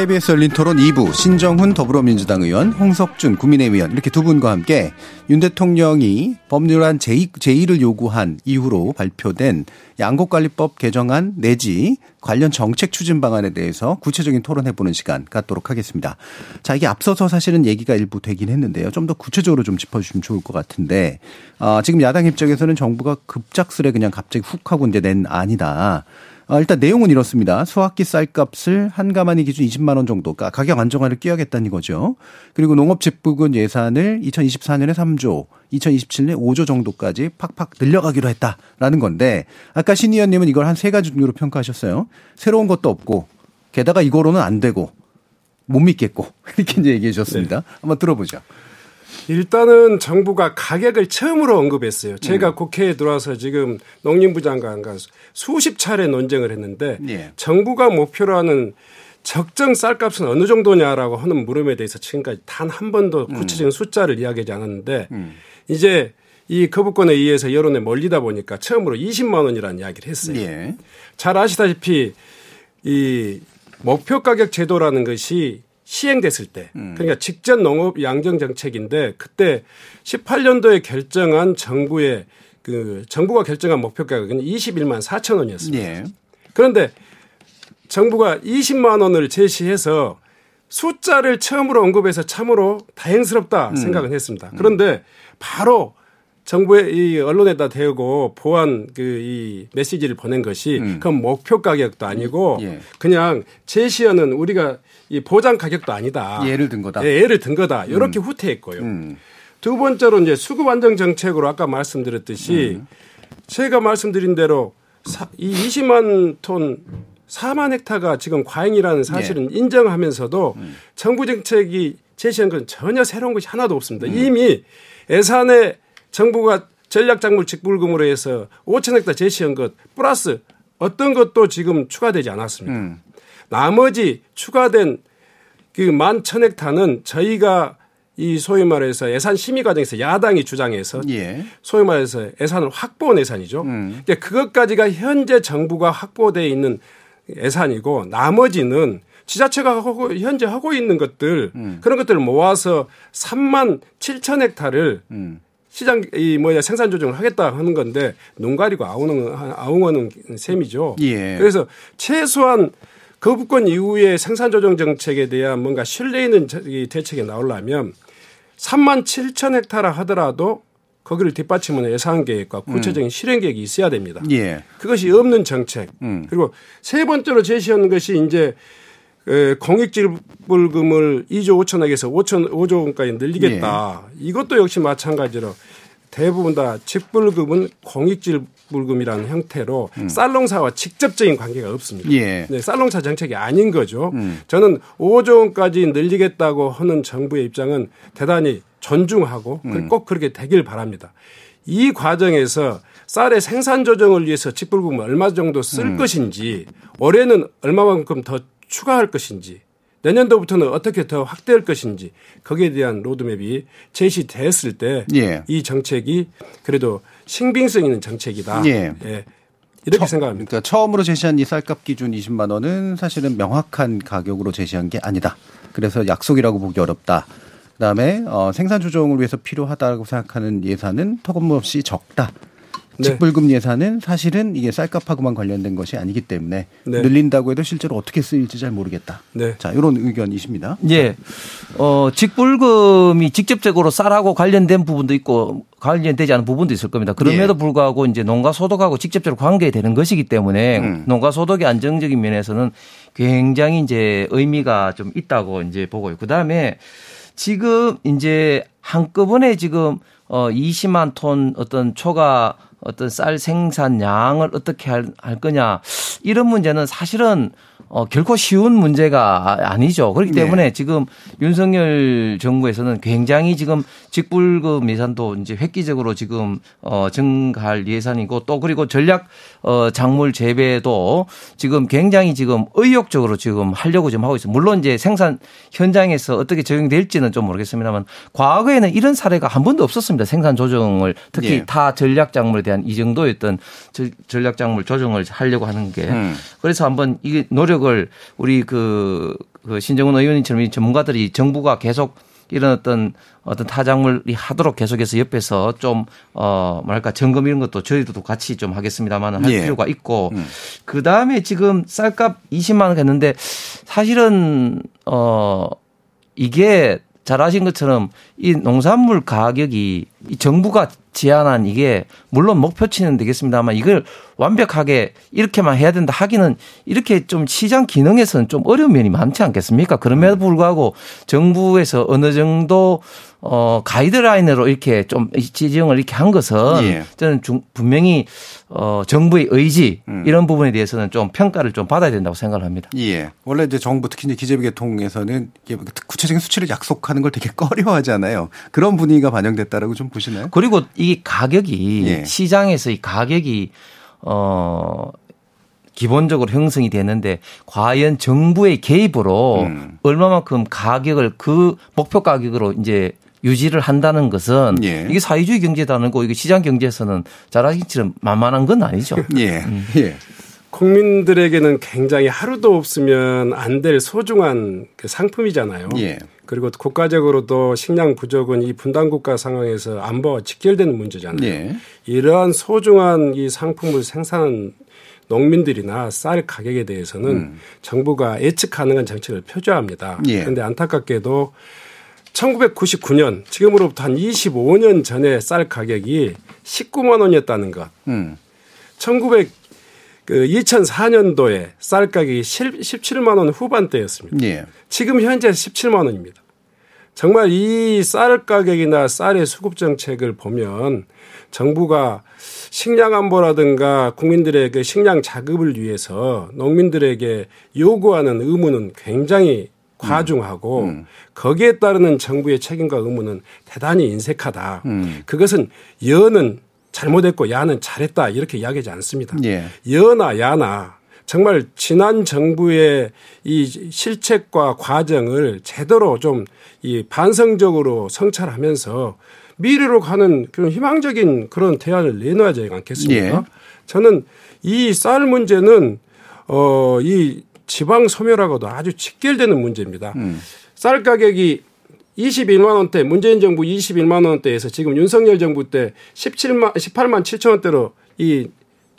KBS 열린 토론 2부 신정훈 더불어민주당 의원, 홍석준 국민의힘 의원 이렇게 두 분과 함께 윤 대통령이 법률안 제2, 제2 를 요구한 이후로 발표된 양곡관리법 개정안 내지 관련 정책 추진 방안에 대해서 구체적인 토론해보는 시간 갖도록 하겠습니다. 자, 이게 앞서서 사실은 얘기가 일부 되긴 했는데요. 좀 더 구체적으로 좀 짚어주시면 좋을 것 같은데, 아, 지금 야당 입장에서는 정부가 급작스레 그냥 갑자기 훅 하고 이제 낸 안이다. 어, 일단 내용은 이렇습니다. 수확기 쌀값을 한 가마니 기준 20만 원 정도 가 가격 안정화를 꾀하겠다는 거죠. 그리고 농업집부근 예산을 2024년에 3조, 2027년에 5조 정도까지 팍팍 늘려가기로 했다라는 건데 아까 신 의원님은 이걸 한 세 가지 종류로 평가하셨어요. 새로운 것도 없고 게다가 이거로는 안 되고 못 믿겠고 이렇게 이제 얘기해 주셨습니다. 네. 한번 들어보죠. 일단은 정부가 가격을 처음으로 언급했어요. 제가 음. 국회에 들어와서 지금 농림부 장관과 수십 차례 논쟁을 했는데 예. 정부가 목표로 하는 적정 쌀값은 어느 정도냐라고 하는 물음에 대해서 지금까지 단 한 번도 음. 구체적인 음. 숫자를 이야기하지 않았는데 음. 이제 이 거부권에 의해서 여론에 몰리다 보니까 처음으로 20만 원이라는 이야기를 했어요. 예. 잘 아시다시피 이 목표 가격 제도라는 것이 시행됐을 때 음. 그러니까 직전 농업 양정 정책인데 그때 18년도에 결정한 정부의 그 정부가 결정한 목표 가격은 21만 4천 원이었습니다. 예. 그런데 정부가 20만 원을 제시해서 숫자를 처음으로 언급해서 참으로 다행스럽다 음. 생각은 했습니다. 그런데 바로 정부의 이 언론에다 대고 보안 그 이 메시지를 보낸 것이 음. 그건 목표 가격도 아니고 예. 그냥 제시어는 우리가 이 보장 가격도 아니다. 예를 든 거다. 예, 예를 든 거다. 이렇게 음. 후퇴했고요. 음. 두 번째로 이제 수급 안정 정책으로 아까 말씀드렸듯이 음. 제가 말씀드린 대로 이 20만 톤 4만 헥타가 지금 과잉이라는 사실은 예. 인정하면서도 음. 정부 정책이 제시한 건 전혀 새로운 것이 하나도 없습니다. 음. 이미 예산에 정부가 전략작물 직불금으로 해서 5천 헥타 제시한 것 플러스 어떤 것도 지금 추가되지 않았습니다. 음. 나머지 추가된 그만 천헥타는 저희가 이 소위 말해서 예산 심의 과정에서 야당이 주장해서 예. 소위 말해서 예산을 확보한 예산이죠. 음. 그러니까 그것까지가 현재 정부가 확보돼 있는 예산이고 나머지는 지자체가 하고 현재 하고 있는 것들 음. 그런 것들을 모아서 3만 7천 헥타를 음. 시장 이 뭐야 생산 조정을 하겠다 하는 건데 눈 가리고 아웅은 아웅하는 셈이죠. 예. 그래서 최소한 거부권 이후에 생산 조정 정책에 대한 뭔가 신뢰 있는 대책이 나오려면 3만 7천 헥타라 하더라도 거기를 뒷받침하는 예산 계획과 구체적인 음. 실행 계획이 있어야 됩니다. 예. 그것이 없는 정책. 음. 그리고 세 번째로 제시하는 것이 이제 공익질불금을 2조 5천억에서 5천 5조 원까지 늘리겠다. 예. 이것도 역시 마찬가지로 대부분 다 직불금은 공익질불금이라는 형태로 음. 쌀농사와 직접적인 관계가 없습니다. 예. 네, 쌀농사 정책이 아닌 거죠. 음. 저는 5조 원까지 늘리겠다고 하는 정부의 입장은 대단히 존중하고 음. 꼭 그렇게 되길 바랍니다. 이 과정에서 쌀의 생산 조정을 위해서 직불금을 얼마 정도 쓸 음. 것인지 올해는 얼마만큼 더 추가할 것인지 내년도부터는 어떻게 더 확대할 것인지 거기에 대한 로드맵이 제시됐을 때이 예. 정책이 그래도 신빙성 있는 정책이다. 예. 예. 이렇게 처, 생각합니다. 그러니까 처음으로 제시한 이 쌀값 기준 20만 원은 사실은 명확한 가격으로 제시한 게 아니다. 그래서 약속이라고 보기 어렵다. 그다음에 어, 생산 조정을 위해서 필요하다고 생각하는 예산은 턱없이 적다. 네. 직불금 예산은 사실은 이게 쌀값하고만 관련된 것이 아니기 때문에 네. 늘린다고 해도 실제로 어떻게 쓰일지 잘 모르겠다. 네. 자, 이런 의견이십니다. 예. 어, 직불금이 직접적으로 쌀하고 관련된 부분도 있고 관련되지 않은 부분도 있을 겁니다. 그럼에도 예. 불구하고 이제 농가 소득하고 직접적으로 관계되는 것이기 때문에 음. 농가 소득의 안정적인 면에서는 굉장히 이제 의미가 좀 있다고 이제 보고요. 그 다음에 지금 이제 한꺼번에 지금 어 20만 톤 어떤 초과 어떤 쌀 생산량을 어떻게 할, 할 거냐 이런 문제는 사실은 어, 결코 쉬운 문제가 아니죠. 그렇기 네. 때문에 네. 지금 윤석열 정부에서는 굉장히 지금 직불금 예산도 이제 획기적으로 지금 어, 증가할 예산이고 또 그리고 전략 어, 작물 재배도 지금 굉장히 지금 의욕적으로 지금 하려고 지금 하고 있어요. 물론 이제 생산 현장에서 어떻게 적용될지는 좀 모르겠습니다만 과거에는 이런 사례가 한 번도 없었습니다. 생산 조정을 특히 네. 타 전략 작물에 대한 이 정도였던 전략 작물 조정을 하려고 하는 게 음. 그래서 한번 이게 노력 노력을 우리 그, 그 신정훈 의원님처럼 전문가들이 정부가 계속 이런 어떤 어떤 타작물이 하도록 계속해서 옆에서 좀, 어, 뭐랄까, 점검 이런 것도 저희도 같이 좀 하겠습니다만 할 예. 필요가 있고, 음. 그 다음에 지금 쌀값 20만원 했는데 사실은, 어, 이게 잘 아신 것처럼 이 농산물 가격이 이 정부가 제안한 이게 물론 목표치는 되겠습니다만 이걸 완벽하게 이렇게만 해야 된다 하기는 이렇게 좀 시장 기능에서는 좀 어려운 면이 많지 않겠습니까? 그럼에도 불구하고 정부에서 어느 정도 어 가이드라인으로 이렇게 좀 지정을 이렇게 한 것은 예. 저는 중, 분명히 어 정부의 의지 음. 이런 부분에 대해서는 좀 평가를 좀 받아야 된다고 생각을 합니다. 예. 원래 이제 정부 특히 이제 기재부계통에서는 이게 구체적인 수치를 약속하는 걸 되게 꺼려하잖아요. 그런 분위기가 반영됐다라고 좀 보시나요? 그리고 이 가격이 예. 시장에서 이 가격이 어 기본적으로 형성이 되는데 과연 정부의 개입으로 음. 얼마만큼 가격을 그 목표 가격으로 이제 유지를 한다는 것은 예. 이게 사회주의 경제다는 거 이게 시장 경제에서는 잘하기처럼 만만한 건 아니죠. 예. 예. 국민들에게는 굉장히 하루도 없으면 안 될 소중한 그 상품이잖아요. 예. 그리고 국가적으로 도 식량 부족은 이 분단 국가 상황에서 안보와 직결되는 문제잖아요. 예. 이러한 소중한 이 상품을 생산한 농민들이나 쌀 가격에 대해서는 정부가 예측 가능한 정책을 표주합니다. 음. 예. 그런데 안타깝게도 1999년 지금으로부터 한 25년 전에 쌀 가격이 19만 원이었다는 것. 음. 1900, 그 2004년도에 쌀 가격이 17만 원 후반대였습니다. 예. 지금 현재 17만 원입니다. 정말 이 쌀 가격이나 쌀의 수급 정책을 보면 정부가 식량 안보라든가 국민들의 그 식량 자급을 위해서 농민들에게 요구하는 의무는 굉장히 과중하고 음. 거기에 따르는 정부의 책임과 의무는 대단히 인색하다. 음. 그것은 여는 잘못했고 야는 잘했다 이렇게 이야기하지 않습니다. 예. 여나 야나 정말 지난 정부의 이 실책과 과정을 제대로 좀 이 반성적으로 성찰하면서 미래로 가는 그런 희망적인 그런 대안을 내놔야 되지 않겠습니까? 예. 저는 이 쌀 문제는 어 이 지방 소멸하고도 아주 직결되는 문제입니다. 음. 쌀 가격이 21만 원대 문재인 정부 21만 원대에서 지금 윤석열 정부 때 17만 18만 7천 원대로 이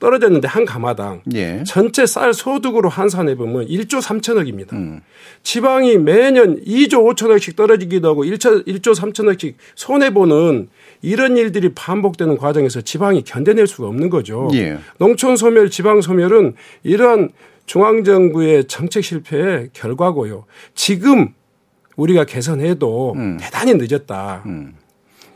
떨어졌는데 한 가마당 예. 전체 쌀 소득으로 환산해 보면 1조 3천억입니다. 음. 지방이 매년 2조 5천억씩 떨어지기도 하고 1조, 1조 3천억씩 손해 보는 이런 일들이 반복되는 과정에서 지방이 견뎌낼 수가 없는 거죠. 예. 농촌 소멸, 지방 소멸은 이러한 중앙 정부의 정책 실패의 결과고요. 지금 우리가 개선해도 음. 대단히 늦었다.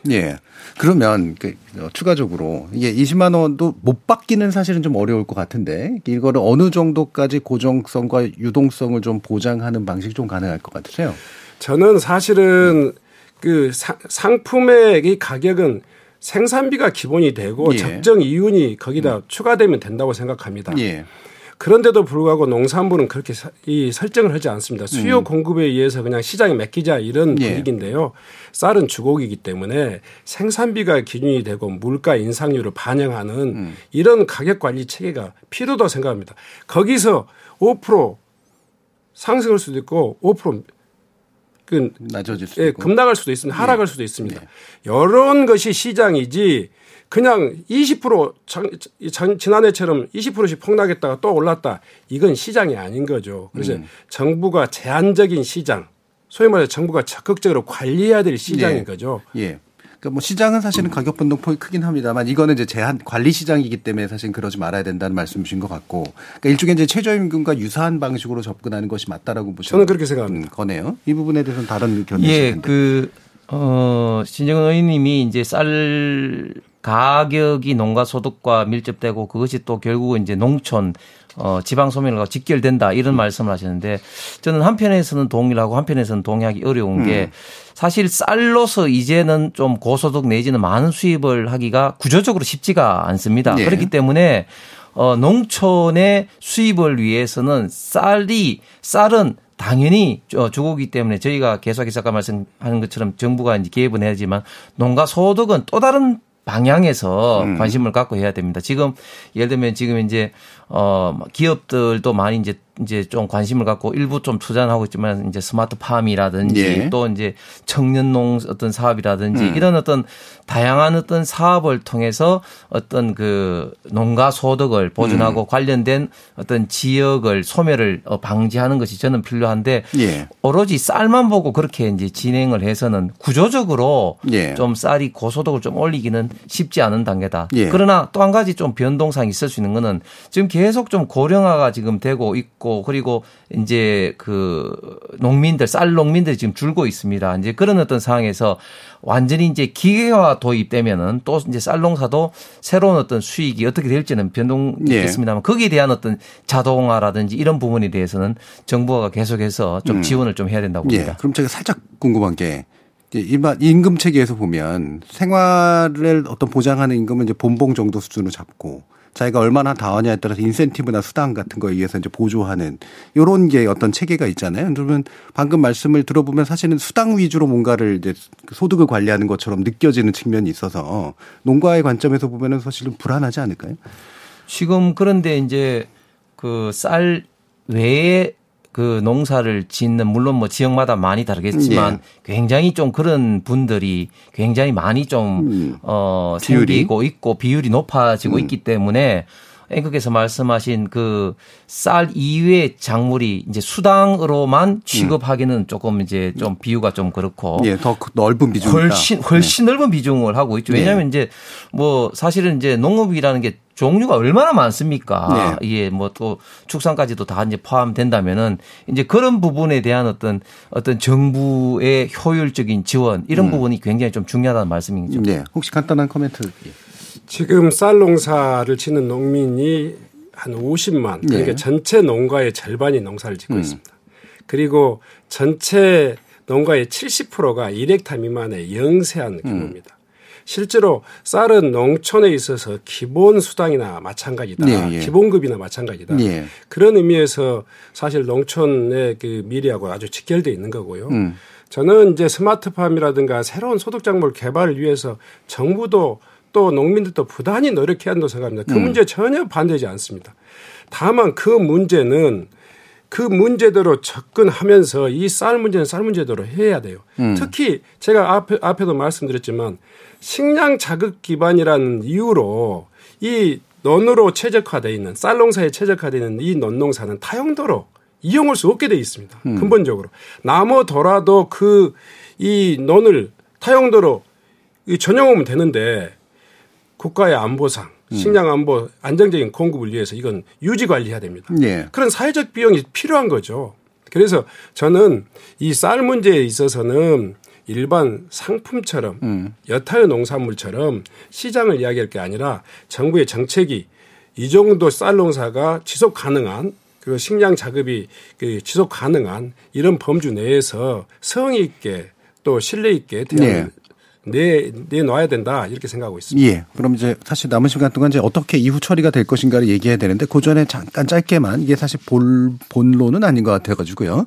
예. 그러면 그 어, 추가적으로 이게 20만 원도 못 받기는 사실은 좀 어려울 것 같은데 이거를 어느 정도까지 고정성과 유동성을 좀 보장하는 방식이 좀 가능할 것 같으세요? 저는 사실은 그 사- 상품의 이 가격은 생산비가 기본이 되고 예. 적정 이윤이 거기다 추가되면 된다고 생각합니다. 예. 그런데도 불구하고 농산부는 그렇게 사- 이 설정을 하지 않습니다. 수요 음. 공급에 의해서 그냥 시장에 맡기자 이런 예. 분위기인데요. 쌀은 주곡이기 때문에 생산비가 기준이 되고 물가 인상률을 반영하는 음. 이런 가격 관리 체계가 필요하다고 생각합니다. 거기서 5% 상승할 수도 있고 5%그 낮아질 수도 예, 있고. 급락할 수도 있습니다. 하락할 수도 있습니다. 이런 것이 시장이지 그냥 20% 장, 장- 지난해처럼 20%씩 폭락했다가 또 올랐다. 이건 시장이 아닌 거죠. 그래서 음. 정부가 제한적인 시장, 소위 말해 정부가 적극적으로 관리해야 될 시장인 예. 거죠. 예. 그러니까 뭐 시장은 사실은 가격 변동폭이 크긴 합니다만 이거는 이제 제한 관리 시장이기 때문에 사실 그러지 말아야 된다는 말씀이신 것 같고 그러니까 일종의 이제 최저임금과 유사한 방식으로 접근하는 것이 맞다라고 보시는 저는 그렇게 생각합니다. 거네요. 이 부분에 대해서는 다른 의견이 예, 텐데. 그, 어, 신정은 의원님이 이제 쌀 가격이 농가 소득과 밀접되고 그것이 또 결국은 이제 농촌 어, 지방 소멸과 직결된다 이런 말씀을 하셨는데 저는 한편에서는 동의를 하고 한편에서는 동의하기 어려운 게 사실 쌀로서 이제는 좀 고소득 내지는 많은 수입을 하기가 구조적으로 쉽지가 않습니다. 예. 그렇기 때문에 어, 농촌의 수입을 위해서는 쌀이 쌀은 당연히 저 주고기 때문에 저희가 계속해서 아까 말씀하는 것처럼 정부가 이제 개입은 해야지만 농가 소득은 또 다른 방향에서 관심을 갖고 해야 됩니다. 지금 예를 들면 지금 이제 어 기업들도 많이 이제 이제 좀 관심을 갖고 일부 좀 투자는 하고 있지만 이제 스마트 팜이라든지 예. 또 이제 청년 농 어떤 사업이라든지 음. 이런 어떤 다양한 어떤 사업을 통해서 어떤 그 농가 소득을 보존하고 음. 관련된 어떤 지역을 소멸을 어, 방지하는 것이 저는 필요한데 예. 오로지 쌀만 보고 그렇게 이제 진행을 해서는 구조적으로 예. 좀 쌀이 고소득을 좀 올리기는 쉽지 않은 단계다. 예. 그러나 또 한 가지 좀 변동상이 있을 수 있는 거는 지금 계속 좀 고령화가 지금 되고 있고 그리고 이제 그 농민들 쌀 농민들이 지금 줄고 있습니다. 이제 그런 어떤 상황에서 완전히 이제 기계화 도입되면은 또 이제 쌀 농사도 새로운 어떤 수익이 어떻게 될지는 변동 예. 있겠습니다만 거기에 대한 어떤 자동화라든지 이런 부분에 대해서는 정부가 계속해서 좀 음. 지원을 좀 해야 된다고 봅니다. 예. 그럼 제가 살짝 궁금한 게 일반 임금 체계에서 보면 생활을 어떤 보장하는 임금은 이제 본봉 정도 수준으로 잡고 자기가 얼마나 다하냐에 따라서 인센티브나 수당 같은 거에 의해서 이제 보조하는 요런 게 어떤 체계가 있잖아요. 그러면 방금 말씀을 들어보면 사실은 수당 위주로 뭔가를 이제 소득을 관리하는 것처럼 느껴지는 측면이 있어서 농가의 관점에서 보면은 사실은 불안하지 않을까요? 지금 그런데 이제 그 쌀 외에 그 농사를 짓는 물론 뭐 지역마다 많이 다르겠지만 예. 굉장히 좀 그런 분들이 굉장히 많이 좀 음. 어, 비율이? 생기고 있고 비율이 높아지고 음. 있기 때문에 앵커께서 말씀하신 그 쌀 이외의 작물이 이제 수당으로만 취급하기는 조금 이제 좀 비유가 좀 그렇고 예, 더 넓은 비중이다. 훨씬 훨씬 넓은 비중을 하고 있죠. 네. 왜냐하면 이제 뭐 사실은 이제 농업이라는 게 종류가 얼마나 많습니까? 네. 이게 뭐또 축산까지도 다 이제 포함된다면은 이제 그런 부분에 대한 어떤 어떤 정부의 효율적인 지원 이런 음. 부분이 굉장히 좀 중요하다는 말씀이죠. 네. 혹시 간단한 코멘트. 예. 지금 쌀 농사를 짓는 농민이 한 50만 네. 그러니까 전체 농가의 절반이 농사를 짓고 음. 있습니다. 그리고 전체 농가의 70%가 1헥타 미만의 영세한 규모입니다. 실제로 쌀은 농촌에 있어서 기본 수당이나 마찬가지다. 네, 예. 기본급이나 마찬가지다. 예. 그런 의미에서 사실 농촌의 그 미래하고 아주 직결돼 있는 거고요. 음. 저는 이제 스마트팜이라든가 새로운 소득작물 개발을 위해서 정부도 또 농민들도 부단히 노력해야 한다고 생각합니다. 그 음. 문제 전혀 반대하지 않습니다. 다만 그 문제는 그 문제대로 접근하면서 이 쌀 문제는 쌀 문제대로 해야 돼요. 음. 특히 제가 앞에, 앞에도 말씀드렸지만 식량 자극 기반이라는 이유로 이 논으로 최적화되어 있는 쌀 농사에 최적화되어 있는 이 논농사는 타용도로 이용할 수 없게 돼 있습니다. 음. 근본적으로 나무더라도 그 이 논을 타용도로 이 전용하면 되는데 국가의 안보상 음. 식량 안보 안정적인 공급을 위해서 이건 유지 관리해야 됩니다. 예. 그런 사회적 비용이 필요한 거죠. 그래서 저는 이 쌀 문제에 있어서는 일반 상품처럼 음. 여타의 농산물처럼 시장을 이야기할 게 아니라 정부의 정책이 이 정도 쌀 농사가 지속 가능한 그 식량 자급이 그 지속 가능한 이런 범주 내에서 성의 있게 또 신뢰 있게 대안을 내 내놔야 된다 이렇게 생각하고 있습니다. 예. 그럼 이제 사실 남은 시간 동안 이제 어떻게 이후 처리가 될 것인가를 얘기해야 되는데 그 전에 잠깐 짧게만 이게 사실 볼 본론은 아닌 것 같아가지고요.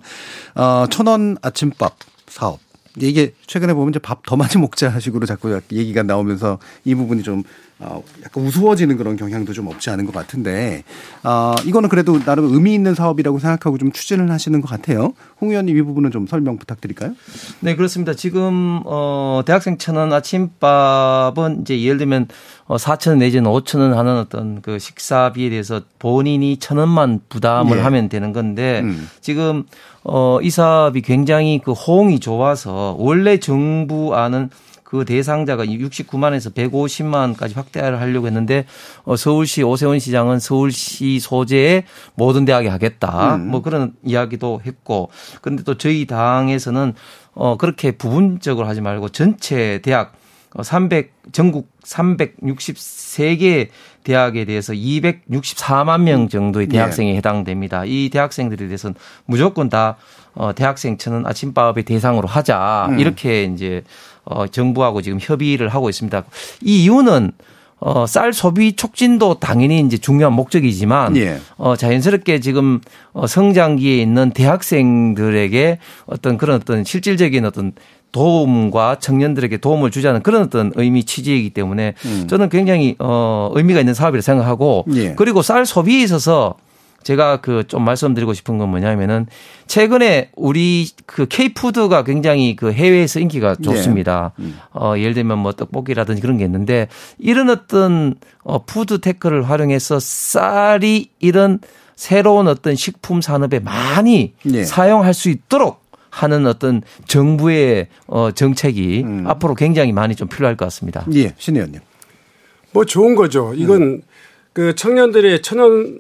어, 천원 아침밥 사업. 이게 최근에 보면 이제 밥 더 많이 먹자 식으로 자꾸 얘기가 나오면서 이 부분이 좀 어, 약간 우스워지는 그런 경향도 좀 없지 않은 것 같은데 어, 이거는 그래도 나름 의미 있는 사업이라고 생각하고 좀 추진을 하시는 것 같아요. 홍 의원님 이 부분은 좀 설명 부탁드릴까요? 네, 그렇습니다. 지금 어 대학생 천원 아침밥은 이제 예를 들면 어 4천 원 내지는 5천 원 하는 어떤 그 식사비에 대해서 본인이 천 원만 부담을 예. 하면 되는 건데 음. 지금 어 이 사업이 굉장히 그 호응이 좋아서 원래 정부안은 그 대상자가 69만에서 150만까지 확대를 하려고 했는데 어 서울시 오세훈 시장은 서울시 소재의 모든 대학에 하겠다. 음. 뭐 그런 이야기도 했고 그런데 또 저희 당에서는 어 그렇게 부분적으로 하지 말고 전체 대학 어, 300 전국 363개 대학에 대해서 264만 명 정도의 예. 대학생에 해당됩니다. 이 대학생들에 대해서는 무조건 다 어, 대학생 천원 아침밥의 대상으로 하자 음. 이렇게 이제 어, 정부하고 지금 협의를 하고 있습니다. 이 이유는 어, 쌀 소비 촉진도 당연히 이제 중요한 목적이지만 예. 어, 자연스럽게 지금 어, 성장기에 있는 대학생들에게 어떤 그런 어떤 실질적인 어떤 도움과 청년들에게 도움을 주자는 그런 어떤 의미 취지이기 때문에 저는 굉장히 어 의미가 있는 사업이라 생각하고 예. 그리고 쌀 소비에 있어서 제가 그 좀 말씀드리고 싶은 건 뭐냐면은 최근에 우리 그 K-food가 굉장히 그 해외에서 인기가 좋습니다. 어 예를 들면 뭐 떡볶이라든지 그런 게 있는데 이런 어떤 어 food tech를 활용해서 쌀이 이런 새로운 어떤 식품 산업에 많이 예. 사용할 수 있도록 하는 어떤 정부의 어 정책이 앞으로 굉장히 많이 좀 필요할 것 같습니다. 예, 신 의원님. 뭐 좋은 거죠. 이건 그 청년들의 천연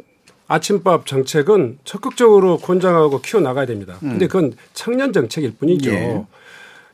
아침밥 정책은 적극적으로 권장하고 키워 나가야 됩니다. 근데 그건 청년 정책일 뿐이죠. 예.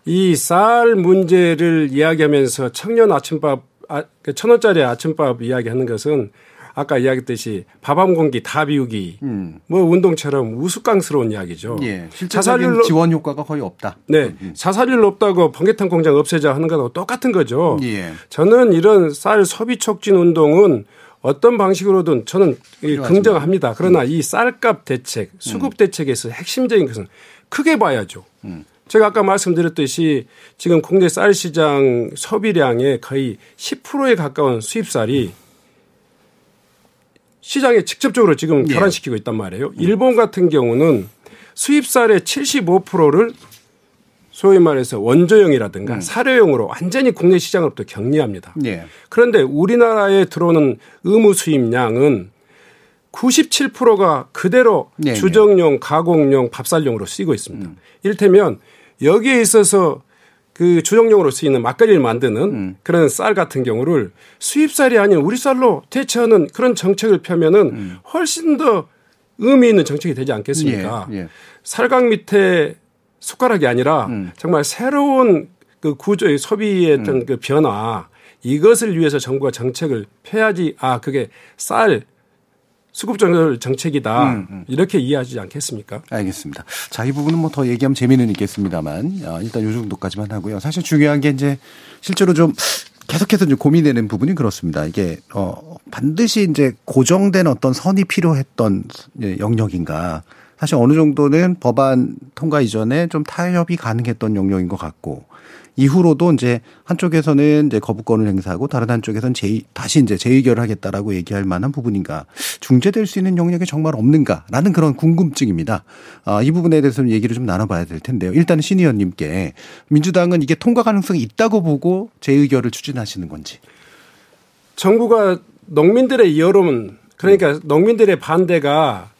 이쌀 문제를 이야기하면서 청년 아침밥 아, 그천 원짜리 아침밥 이야기하는 것은 아까 이야기했듯이 밥 한 공기 다 비우기 뭐 운동처럼 우스꽝스러운 이야기죠. 예, 자살률로 지원 효과가 거의 없다. 네. 자살률 높다고 번개탄 공장 없애자 하는 거하고 똑같은 거죠. 예. 저는 이런 쌀 소비 촉진 운동은 어떤 방식으로든 저는 이 긍정합니다. 그러나 이 쌀값 대책, 수급 대책에서 핵심적인 것은 크게 봐야죠. 제가 아까 말씀드렸듯이 지금 국내 쌀 시장 소비량의 거의 10%에 가까운 수입쌀이 시장에 직접적으로 지금 예. 결환시키고 있단 말이에요. 일본 같은 경우는 수입쌀의 75%를 소위 말해서 원조용이라든가 사료용으로 완전히 국내 시장으로부터 격리합니다. 예. 그런데 우리나라에 들어오는 의무 수입량은 97%가 그대로 네, 네. 주정용, 가공용, 밥살용으로 쓰이고 있습니다. 이를테면 여기에 있어서 그 주정용으로 쓰이는 막걸리를 만드는 음. 그런 쌀 같은 경우를 수입쌀이 아닌 우리 쌀로 대체하는 그런 정책을 펴면은 음. 훨씬 더 의미 있는 정책이 되지 않겠습니까? 예, 예. 살강 밑에 숟가락이 아니라 음. 정말 새로운 그 구조의 소비의 어떤 그 변화 이것을 위해서 정부가 정책을 펴야지 아 그게 쌀 수급 정책 정책이다 음, 이렇게 이해하지 않겠습니까? 알겠습니다. 자, 이 부분은 뭐 더 얘기하면 재미는 있겠습니다만, 아, 일단 요 정도까지만 하고요. 사실 중요한 게 이제 실제로 좀 계속해서 좀 고민되는 부분이 그렇습니다. 이게, 어, 반드시 이제 고정된 어떤 선이 필요했던 예, 영역인가. 사실 어느 정도는 법안 통과 이전에 좀 타협이 가능했던 영역인 것 같고, 이후로도 이제 한쪽에서는 이제 거부권을 행사하고 다른 한쪽에서는 제 다시 이제 재의결을 하겠다라고 얘기할 만한 부분인가 중재될 수 있는 영역이 정말 없는가라는 그런 궁금증입니다. 아, 이 부분에 대해서는 얘기를 좀 나눠봐야 될 텐데요. 일단 신 의원님께 민주당은 이게 통과 가능성이 있다고 보고 재의결을 추진하시는 건지. 정부가 농민들의 여론 그러니까 농민들의 반대가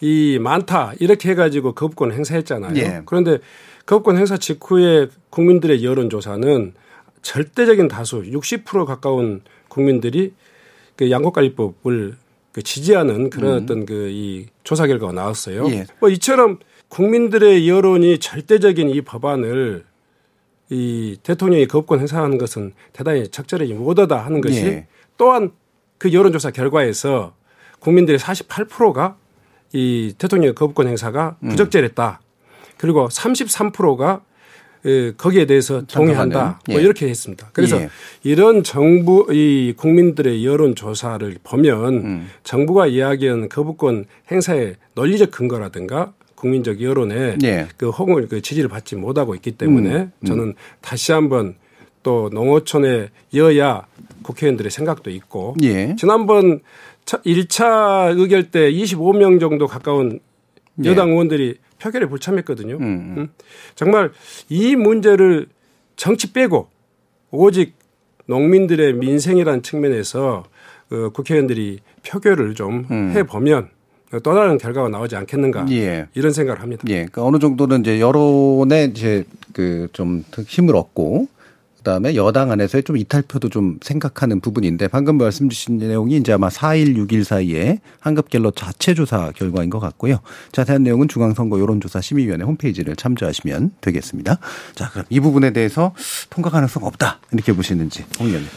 이 많다 이렇게 해가지고 거부권 행사했잖아요. 예. 그런데 거부권 행사 직후에 국민들의 여론조사는 절대적인 다수 60% 가까운 국민들이 그 양곡관리법을 그 지지하는 그런 어떤 그 이 조사 결과가 나왔어요. 예. 뭐 이처럼 국민들의 여론이 절대적인 이 법안을 이 대통령이 거부권 행사하는 것은 대단히 적절하지 못하다 하는 것이 예. 또한 그 여론조사 결과에서 국민들의 48%가 이 대통령의 거부권 행사가 음. 부적절했다. 그리고 33%가 거기에 대해서 동의한다. 뭐 예. 이렇게 했습니다. 그래서 예. 이런 정부 이 국민들의 여론 조사를 보면 음. 정부가 이야기하는 거부권 행사의 논리적 근거라든가 국민적 여론에 예. 그 호응을 그 지지를 받지 못하고 있기 때문에 저는 다시 한번 또 농어촌의 여야 국회의원들의 생각도 있고 예. 지난번 1차 의결 때 25명 정도 가까운 예. 여당 의원들이 표결에 불참했거든요. 음. 음. 정말 이 문제를 정치 빼고 오직 농민들의 민생이라는 측면에서 어, 국회의원들이 표결을 좀 해보면 또 다른 결과가 나오지 않겠는가 음. 예. 이런 생각을 합니다. 예. 그러니까 어느 정도는 이제 여론에 이제 그 좀 힘을 얻고 그다음에 여당 안에서의 좀 이탈표도 좀 생각하는 부분인데 방금 말씀 주신 내용이 이제 아마 4일, 6일 사이에 한국갤럽 자체 조사 결과인 것 같고요. 자세한 내용은 중앙선거 여론조사 심의위원회 홈페이지를 참조하시면 되겠습니다. 자, 그럼 이 부분에 대해서 통과 가능성 없다 이렇게 보시는지 홍 의원님.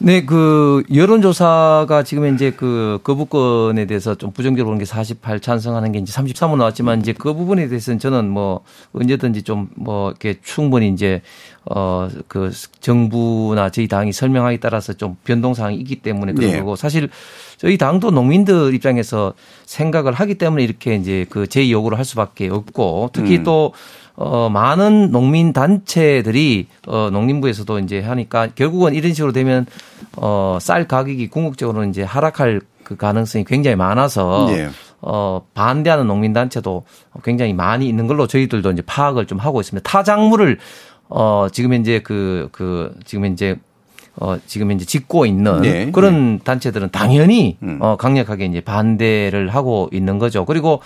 네, 그 여론조사가 지금 이제 그 거부권에 대해서 좀 부정적으로 보는 게 48 찬성하는 게 이제 33은 나왔지만 이제 그 부분에 대해서는 저는 뭐 언제든지 좀 뭐 이렇게 충분히 이제 어 그 정부나 저희 당이 설명하기 따라서 좀 변동사항이 있기 때문에 그런 네. 거고 사실 저희 당도 농민들 입장에서 생각을 하기 때문에 이렇게 이제 그 제의 요구를 할 수밖에 없고 특히 음. 또 어, 많은 농민 단체들이 어, 농림부에서도 이제 하니까 결국은 이런 식으로 되면 어, 쌀 가격이 궁극적으로 이제 하락할 그 가능성이 굉장히 많아서 예. 어, 반대하는 농민 단체도 굉장히 많이 있는 걸로 저희들도 이제 파악을 좀 하고 있습니다. 타작물을 어, 지금 현재 그, 그, 지금 현재 어, 지금 이제 짓고 있는 네, 그런 단체들은 당연히 어, 강력하게 이제 반대를 하고 있는 거죠. 그리고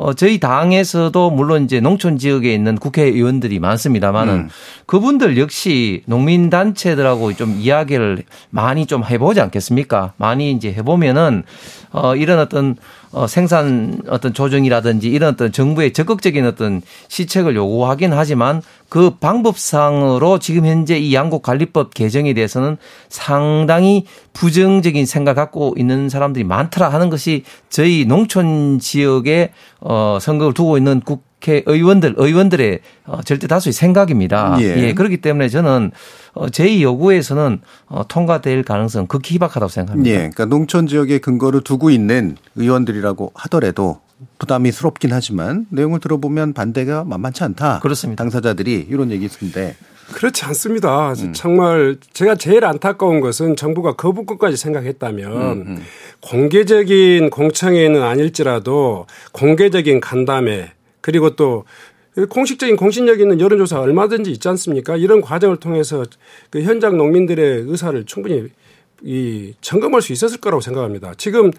어, 저희 당에서도 물론 이제 농촌 지역에 있는 국회의원들이 많습니다만은 음. 그분들 역시 농민단체들하고 좀 이야기를 많이 좀 해보지 않겠습니까? 많이 이제 해보면은 어, 이런 어떤 어, 생산 어떤 조정이라든지 이런 어떤 정부의 적극적인 어떤 시책을 요구하긴 하지만 그 방법상으로 지금 현재 이 양곡 관리법 개정에 대해서는 상당히 부정적인 생각 갖고 있는 사람들이 많더라 하는 것이 저희 농촌 지역에 어, 선거를 두고 있는 국회의원들, 의원들의 어, 절대 다수의 생각입니다. 예. 그렇기 때문에 저는 어, 제 요구에서는 어, 통과될 가능성 극히 희박하다고 생각합니다. 예, 그러니까 농촌 지역에 근거를 두고 있는 의원들이라고 하더라도 부담이스럽긴 하지만 내용을 들어보면 반대가 만만치 않다. 그렇습니다. 당사자들이 이런 얘기 있는데 그렇지 않습니다. 음. 정말 제가 제일 안타까운 것은 정부가 거부권까지 생각했다면 음, 공개적인 공청회는 아닐지라도 공개적인 간담회 그리고 또 공식적인 공신력 있는 여론조사 얼마든지 있지 않습니까? 이런 과정을 통해서 그 현장 농민들의 의사를 충분히 이 점검할 수 있었을 거라고 생각합니다. 지금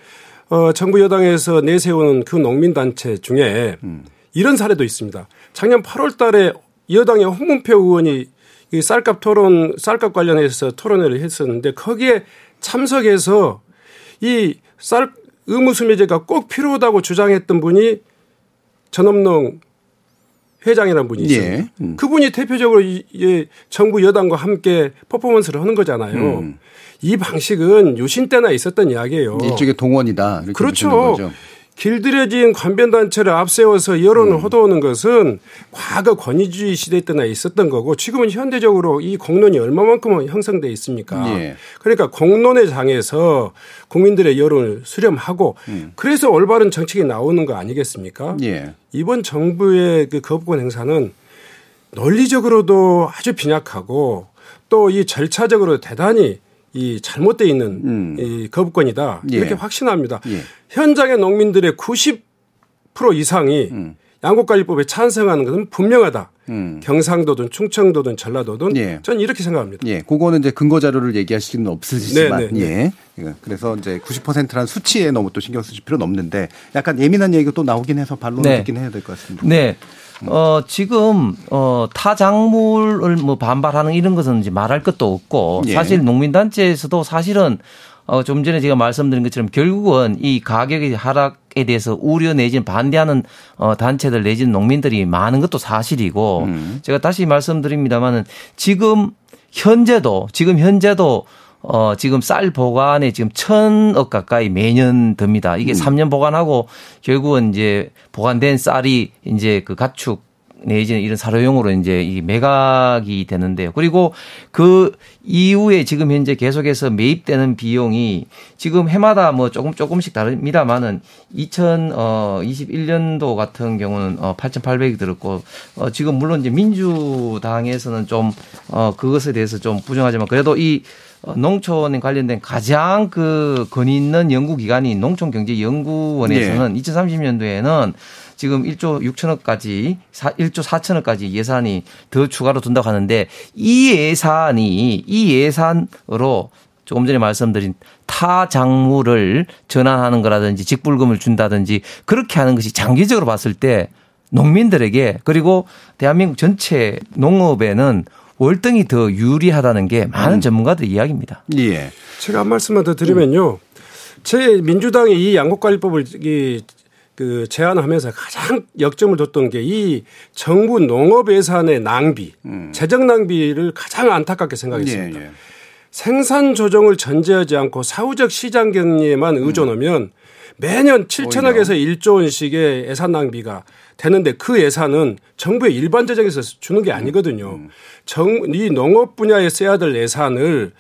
어 정부 여당에서 내세우는 그 농민 단체 중에 이런 사례도 있습니다. 작년 8월 달에 여당의 홍문표 의원이 이 쌀값 토론, 쌀값 관련해서 토론회를 했었는데 거기에 참석해서 이 쌀 의무 수매제가 꼭 필요하다고 주장했던 분이 전업농 회장이라는 분이 있어요. 예. 음. 그분이 대표적으로 이, 이 정부 여당과 함께 퍼포먼스를 하는 거잖아요. 음. 이 방식은 유신 때나 있었던 이야기예요. 일종의 동원이다. 그렇죠. 길들여진 관변단체를 앞세워서 여론을 음. 호도하는 것은 과거 권위주의 시대 때나 있었던 거고 지금은 현대적으로 이 공론이 얼마만큼 형성돼 있습니까? 예. 그러니까 공론의 장에서 국민들의 여론을 수렴하고 그래서 올바른 정책이 나오는 거 아니겠습니까? 음. 예. 이번 정부의 그 거부권 행사는 논리적으로도 아주 빈약하고 또 이 절차적으로 대단히 이 잘못돼 있는 음. 이 거부권이다 예. 이렇게 확신합니다. 예. 현장의 농민들의 90% 이상이 양곡관리법에 찬성하는 것은 분명하다. 음. 경상도든 충청도든 전라도든 예. 저는 이렇게 생각합니다. 예, 그거는 이제 근거 자료를 얘기할 수는 없으시지만, 네, 네, 예. 예. 그래서 이제 90%란 수치에 너무 또 신경 쓰실 필요는 없는데, 약간 예민한 얘기가 또 나오긴 해서 반론을 네. 듣긴 해야 될 것 같습니다. 네. 어, 지금, 어, 타작물을 뭐 반발하는 이런 것은 이제 말할 것도 없고 예. 사실 농민단체에서도 사실은 어, 좀 전에 제가 말씀드린 것처럼 결국은 이 가격의 하락에 대해서 우려 내지는 반대하는 어, 단체들 내지는 농민들이 많은 것도 사실이고 제가 다시 말씀드립니다만은 지금 현재도 지금 현재도 어, 지금 쌀 보관에 지금 천억 가까이 매년 듭니다. 이게 삼 3년 보관하고 결국은 이제 보관된 쌀이 이제 그 가축 내지는 이런 사료용으로 이제 이 매각이 되는데요. 그리고 그 이후에 지금 현재 계속해서 매입되는 비용이 지금 해마다 뭐 조금 조금씩 다릅니다만은 2021년도 같은 경우는 어 8,800이 들었고 어 지금 물론 이제 민주당에서는 좀 어 그것에 대해서 좀 부정하지만 그래도 이 어, 농촌에 관련된 가장 그 권위 있는 연구기관인 농촌경제연구원에서는 2030년도에는 지금 1조 6천억까지 1조 4천억까지 예산이 더 추가로 든다고 하는데 이 예산이 이 예산으로 조금 전에 말씀드린 타 작물을 전환하는 거라든지 직불금을 준다든지 그렇게 하는 것이 장기적으로 봤을 때 농민들에게 그리고 대한민국 전체 농업에는 월등히 더 유리하다는 게 많은 전문가들 이야기입니다. 예. 제가 한 말씀만 더 드리면요. 제 민주당이 이 양곡관리법을 이, 그 제안하면서 가장 역점을 뒀던 게 이 정부 농업 예산의 낭비, 재정 낭비를 가장 안타깝게 생각했습니다. 예, 예. 생산 조정을 전제하지 않고 사후적 시장 경리에만 의존하면 매년 7천억에서 1조 원씩의 예산 낭비가 되는데 그 예산은 정부의 일반 재정에서 주는 게 아니거든요. 정, 이 농업 분야에 써야 될 예산을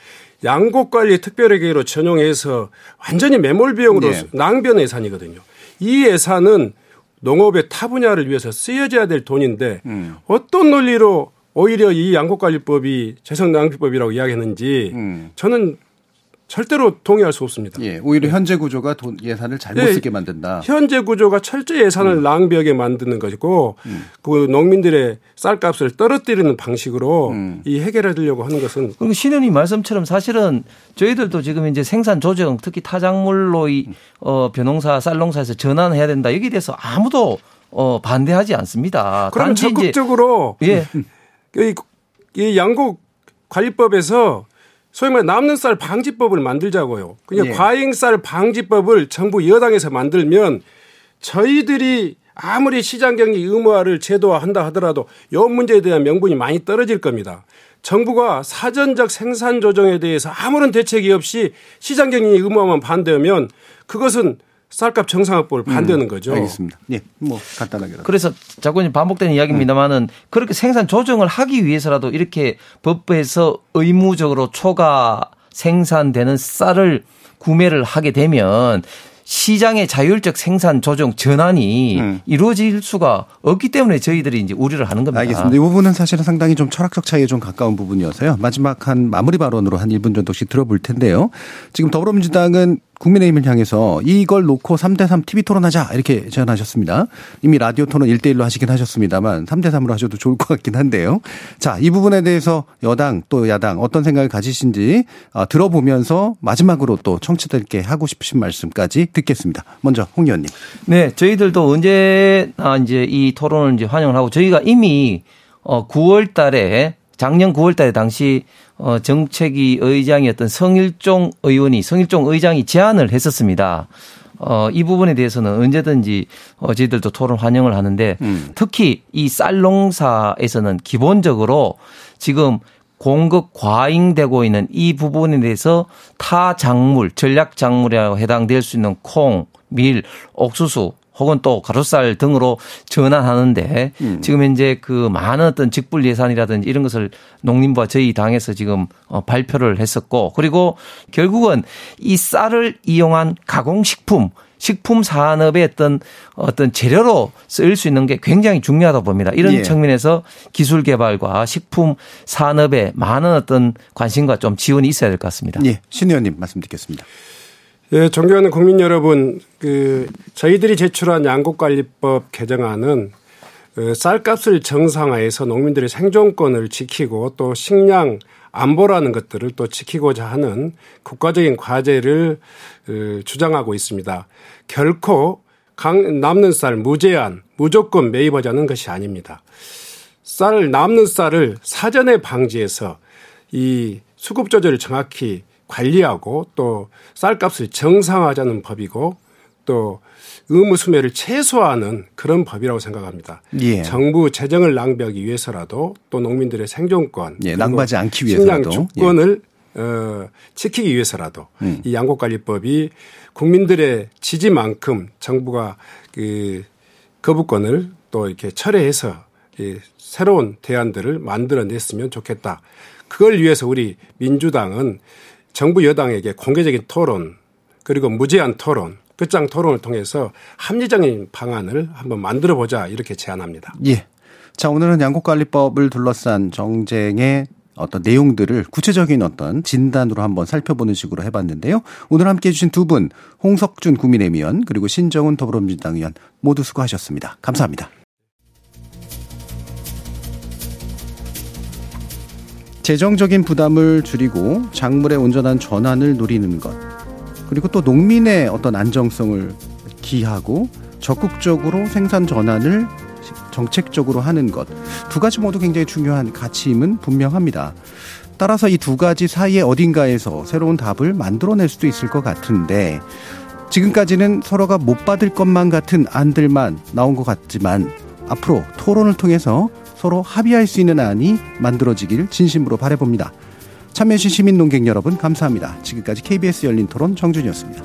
양곡관리 특별회계로 전용해서 완전히 매몰 비용으로 네. 낭비하는 예산이거든요. 이 예산은 농업의 타 분야를 위해서 쓰여져야 될 돈인데 음. 어떤 논리로 오히려 이 양곡관리법이 재성낭비법이라고 이야기했는지 음. 저는 절대로 동의할 수 없습니다. 예, 오히려 현재 구조가 돈 예산을 잘못 예, 쓰게 만든다. 현재 구조가 철저히 예산을 음. 낭비하게 만드는 것이고 그 농민들의 쌀값을 떨어뜨리는 방식으로 음. 이 해결하려고 하는 것은 그리고 신현님 말씀처럼 사실은 저희들도 지금 이제 생산 조정 특히 타작물로 이 어, 벼농사 쌀농사에서 전환해야 된다 여기에 대해서 아무도 어, 반대하지 않습니다. 그럼 적극적으로 예. 이, 이 양곡 관리법에서 소위 말해 남는 쌀 방지법을 만들자고요. 그냥 예. 과잉 쌀 방지법을 정부 여당에서 만들면 저희들이 아무리 시장 경기 의무화를 제도화한다 하더라도 이 문제에 대한 명분이 많이 떨어질 겁니다. 정부가 사전적 생산 조정에 대해서 아무런 대책이 없이 시장 경기 의무화만 반대하면 그것은 쌀값 정상화법을 반대하는 거죠. 음, 알겠습니다. 예, 뭐 간단하게. 그래서 자꾸 이제 반복되는 이야기입니다만은 그렇게 생산 조정을 하기 위해서라도 이렇게 법에서 의무적으로 초과 생산되는 쌀을 구매를 하게 되면 시장의 자율적 생산 조정 전환이 음. 이루어질 수가 없기 때문에 저희들이 이제 우려를 하는 겁니다. 알겠습니다. 이 부분은 사실은 상당히 좀 철학적 차이에 좀 가까운 부분이어서요. 마지막 한 마무리 발언으로 한 1분 정도씩 들어볼 텐데요. 지금 더불어민주당은 국민의힘을 향해서 이걸 놓고 3대3 TV 토론하자 이렇게 제안하셨습니다. 이미 라디오 토론 1대1로 하시긴 하셨습니다만 3대3으로 하셔도 좋을 것 같긴 한데요. 자, 이 부분에 대해서 여당 또 야당 어떤 생각을 가지신지 어, 들어보면서 마지막으로 또 청취자들께 하고 싶으신 말씀까지 듣겠습니다. 먼저 홍 의원님. 네, 저희들도 언제나 이제 이 토론을 이제 환영을 하고 저희가 이미 어 9월 달에 작년 9월 달에 당시 어 정책위 의장이었던 성일종 의원이 성일종 의장이 제안을 했었습니다. 어, 이 부분에 대해서는 언제든지 어, 저희들도 토론 환영을 하는데 특히 이 쌀농사에서는 기본적으로 지금 공급 과잉되고 있는 이 부분에 대해서 타 작물, 전략 작물에 해당될 수 있는 콩, 밀, 옥수수 혹은 또 가루쌀 등으로 전환하는데 지금 현재 그 많은 어떤 직불 예산이라든지 이런 것을 농림부와 저희 당에서 지금 어, 발표를 했었고 그리고 결국은 이 쌀을 이용한 가공식품 식품 산업의 어떤 어떤 재료로 쓰일 수 있는 게 굉장히 중요하다고 봅니다. 이런 예. 측면에서 기술 개발과 식품 산업에 많은 어떤 관심과 좀 지원이 있어야 될 것 같습니다. 예, 신 의원님 말씀 듣겠습니다. 예, 존경하는 국민 여러분, 그 저희들이 제출한 양곡관리법 개정안은 그 쌀값을 정상화해서 농민들의 생존권을 지키고 또 식량 안보라는 것들을 또 지키고자 하는 국가적인 과제를 어, 주장하고 있습니다. 결코 강, 남는 쌀 무제한, 무조건 매입하자는 것이 아닙니다. 쌀 남는 쌀을 사전에 방지해서 이 수급 조절을 정확히 관리하고 또 쌀값을 정상화하자는 법이고 또 의무 수매를 최소화하는 그런 법이라고 생각합니다. 예. 정부 재정을 낭비하기 위해서라도 또 농민들의 생존권, 예, 낭비하지 않기 식량 위해서라도. 예. 주권을 어, 지키기 위해서라도 음. 이 양곡관리법이 국민들의 지지만큼 정부가 그 거부권을 또 이렇게 철회해서 이 새로운 대안들을 만들어냈으면 좋겠다. 그걸 위해서 우리 민주당은 정부 여당에게 공개적인 토론 그리고 무제한 토론 끝장 토론을 통해서 합리적인 방안을 한번 만들어 보자 이렇게 제안합니다. 예. 자, 오늘은 양곡관리법을 둘러싼 정쟁의 어떤 내용들을 구체적인 어떤 진단으로 한번 살펴보는 식으로 해봤는데요. 오늘 함께 해주신 두 분, 홍석준 국민의힘 의원, 그리고 신정훈 더불어민주당 의원 모두 수고하셨습니다. 감사합니다. 재정적인 부담을 줄이고 작물의 온전한 전환을 노리는 것. 그리고 또 농민의 어떤 안정성을 기하고 적극적으로 생산 전환을 정책적으로 하는 것. 두 가지 모두 굉장히 중요한 가치임은 분명합니다. 따라서 이 두 가지 사이에 어딘가에서 새로운 답을 만들어낼 수도 있을 것 같은데 지금까지는 서로가 못 받을 것만 같은 안들만 나온 것 같지만 앞으로 토론을 통해서 서로 합의할 수 있는 안이 만들어지길 진심으로 바라봅니다. 참여해주신 시민 농객 여러분 감사합니다. 지금까지 KBS 열린 토론 정준이었습니다.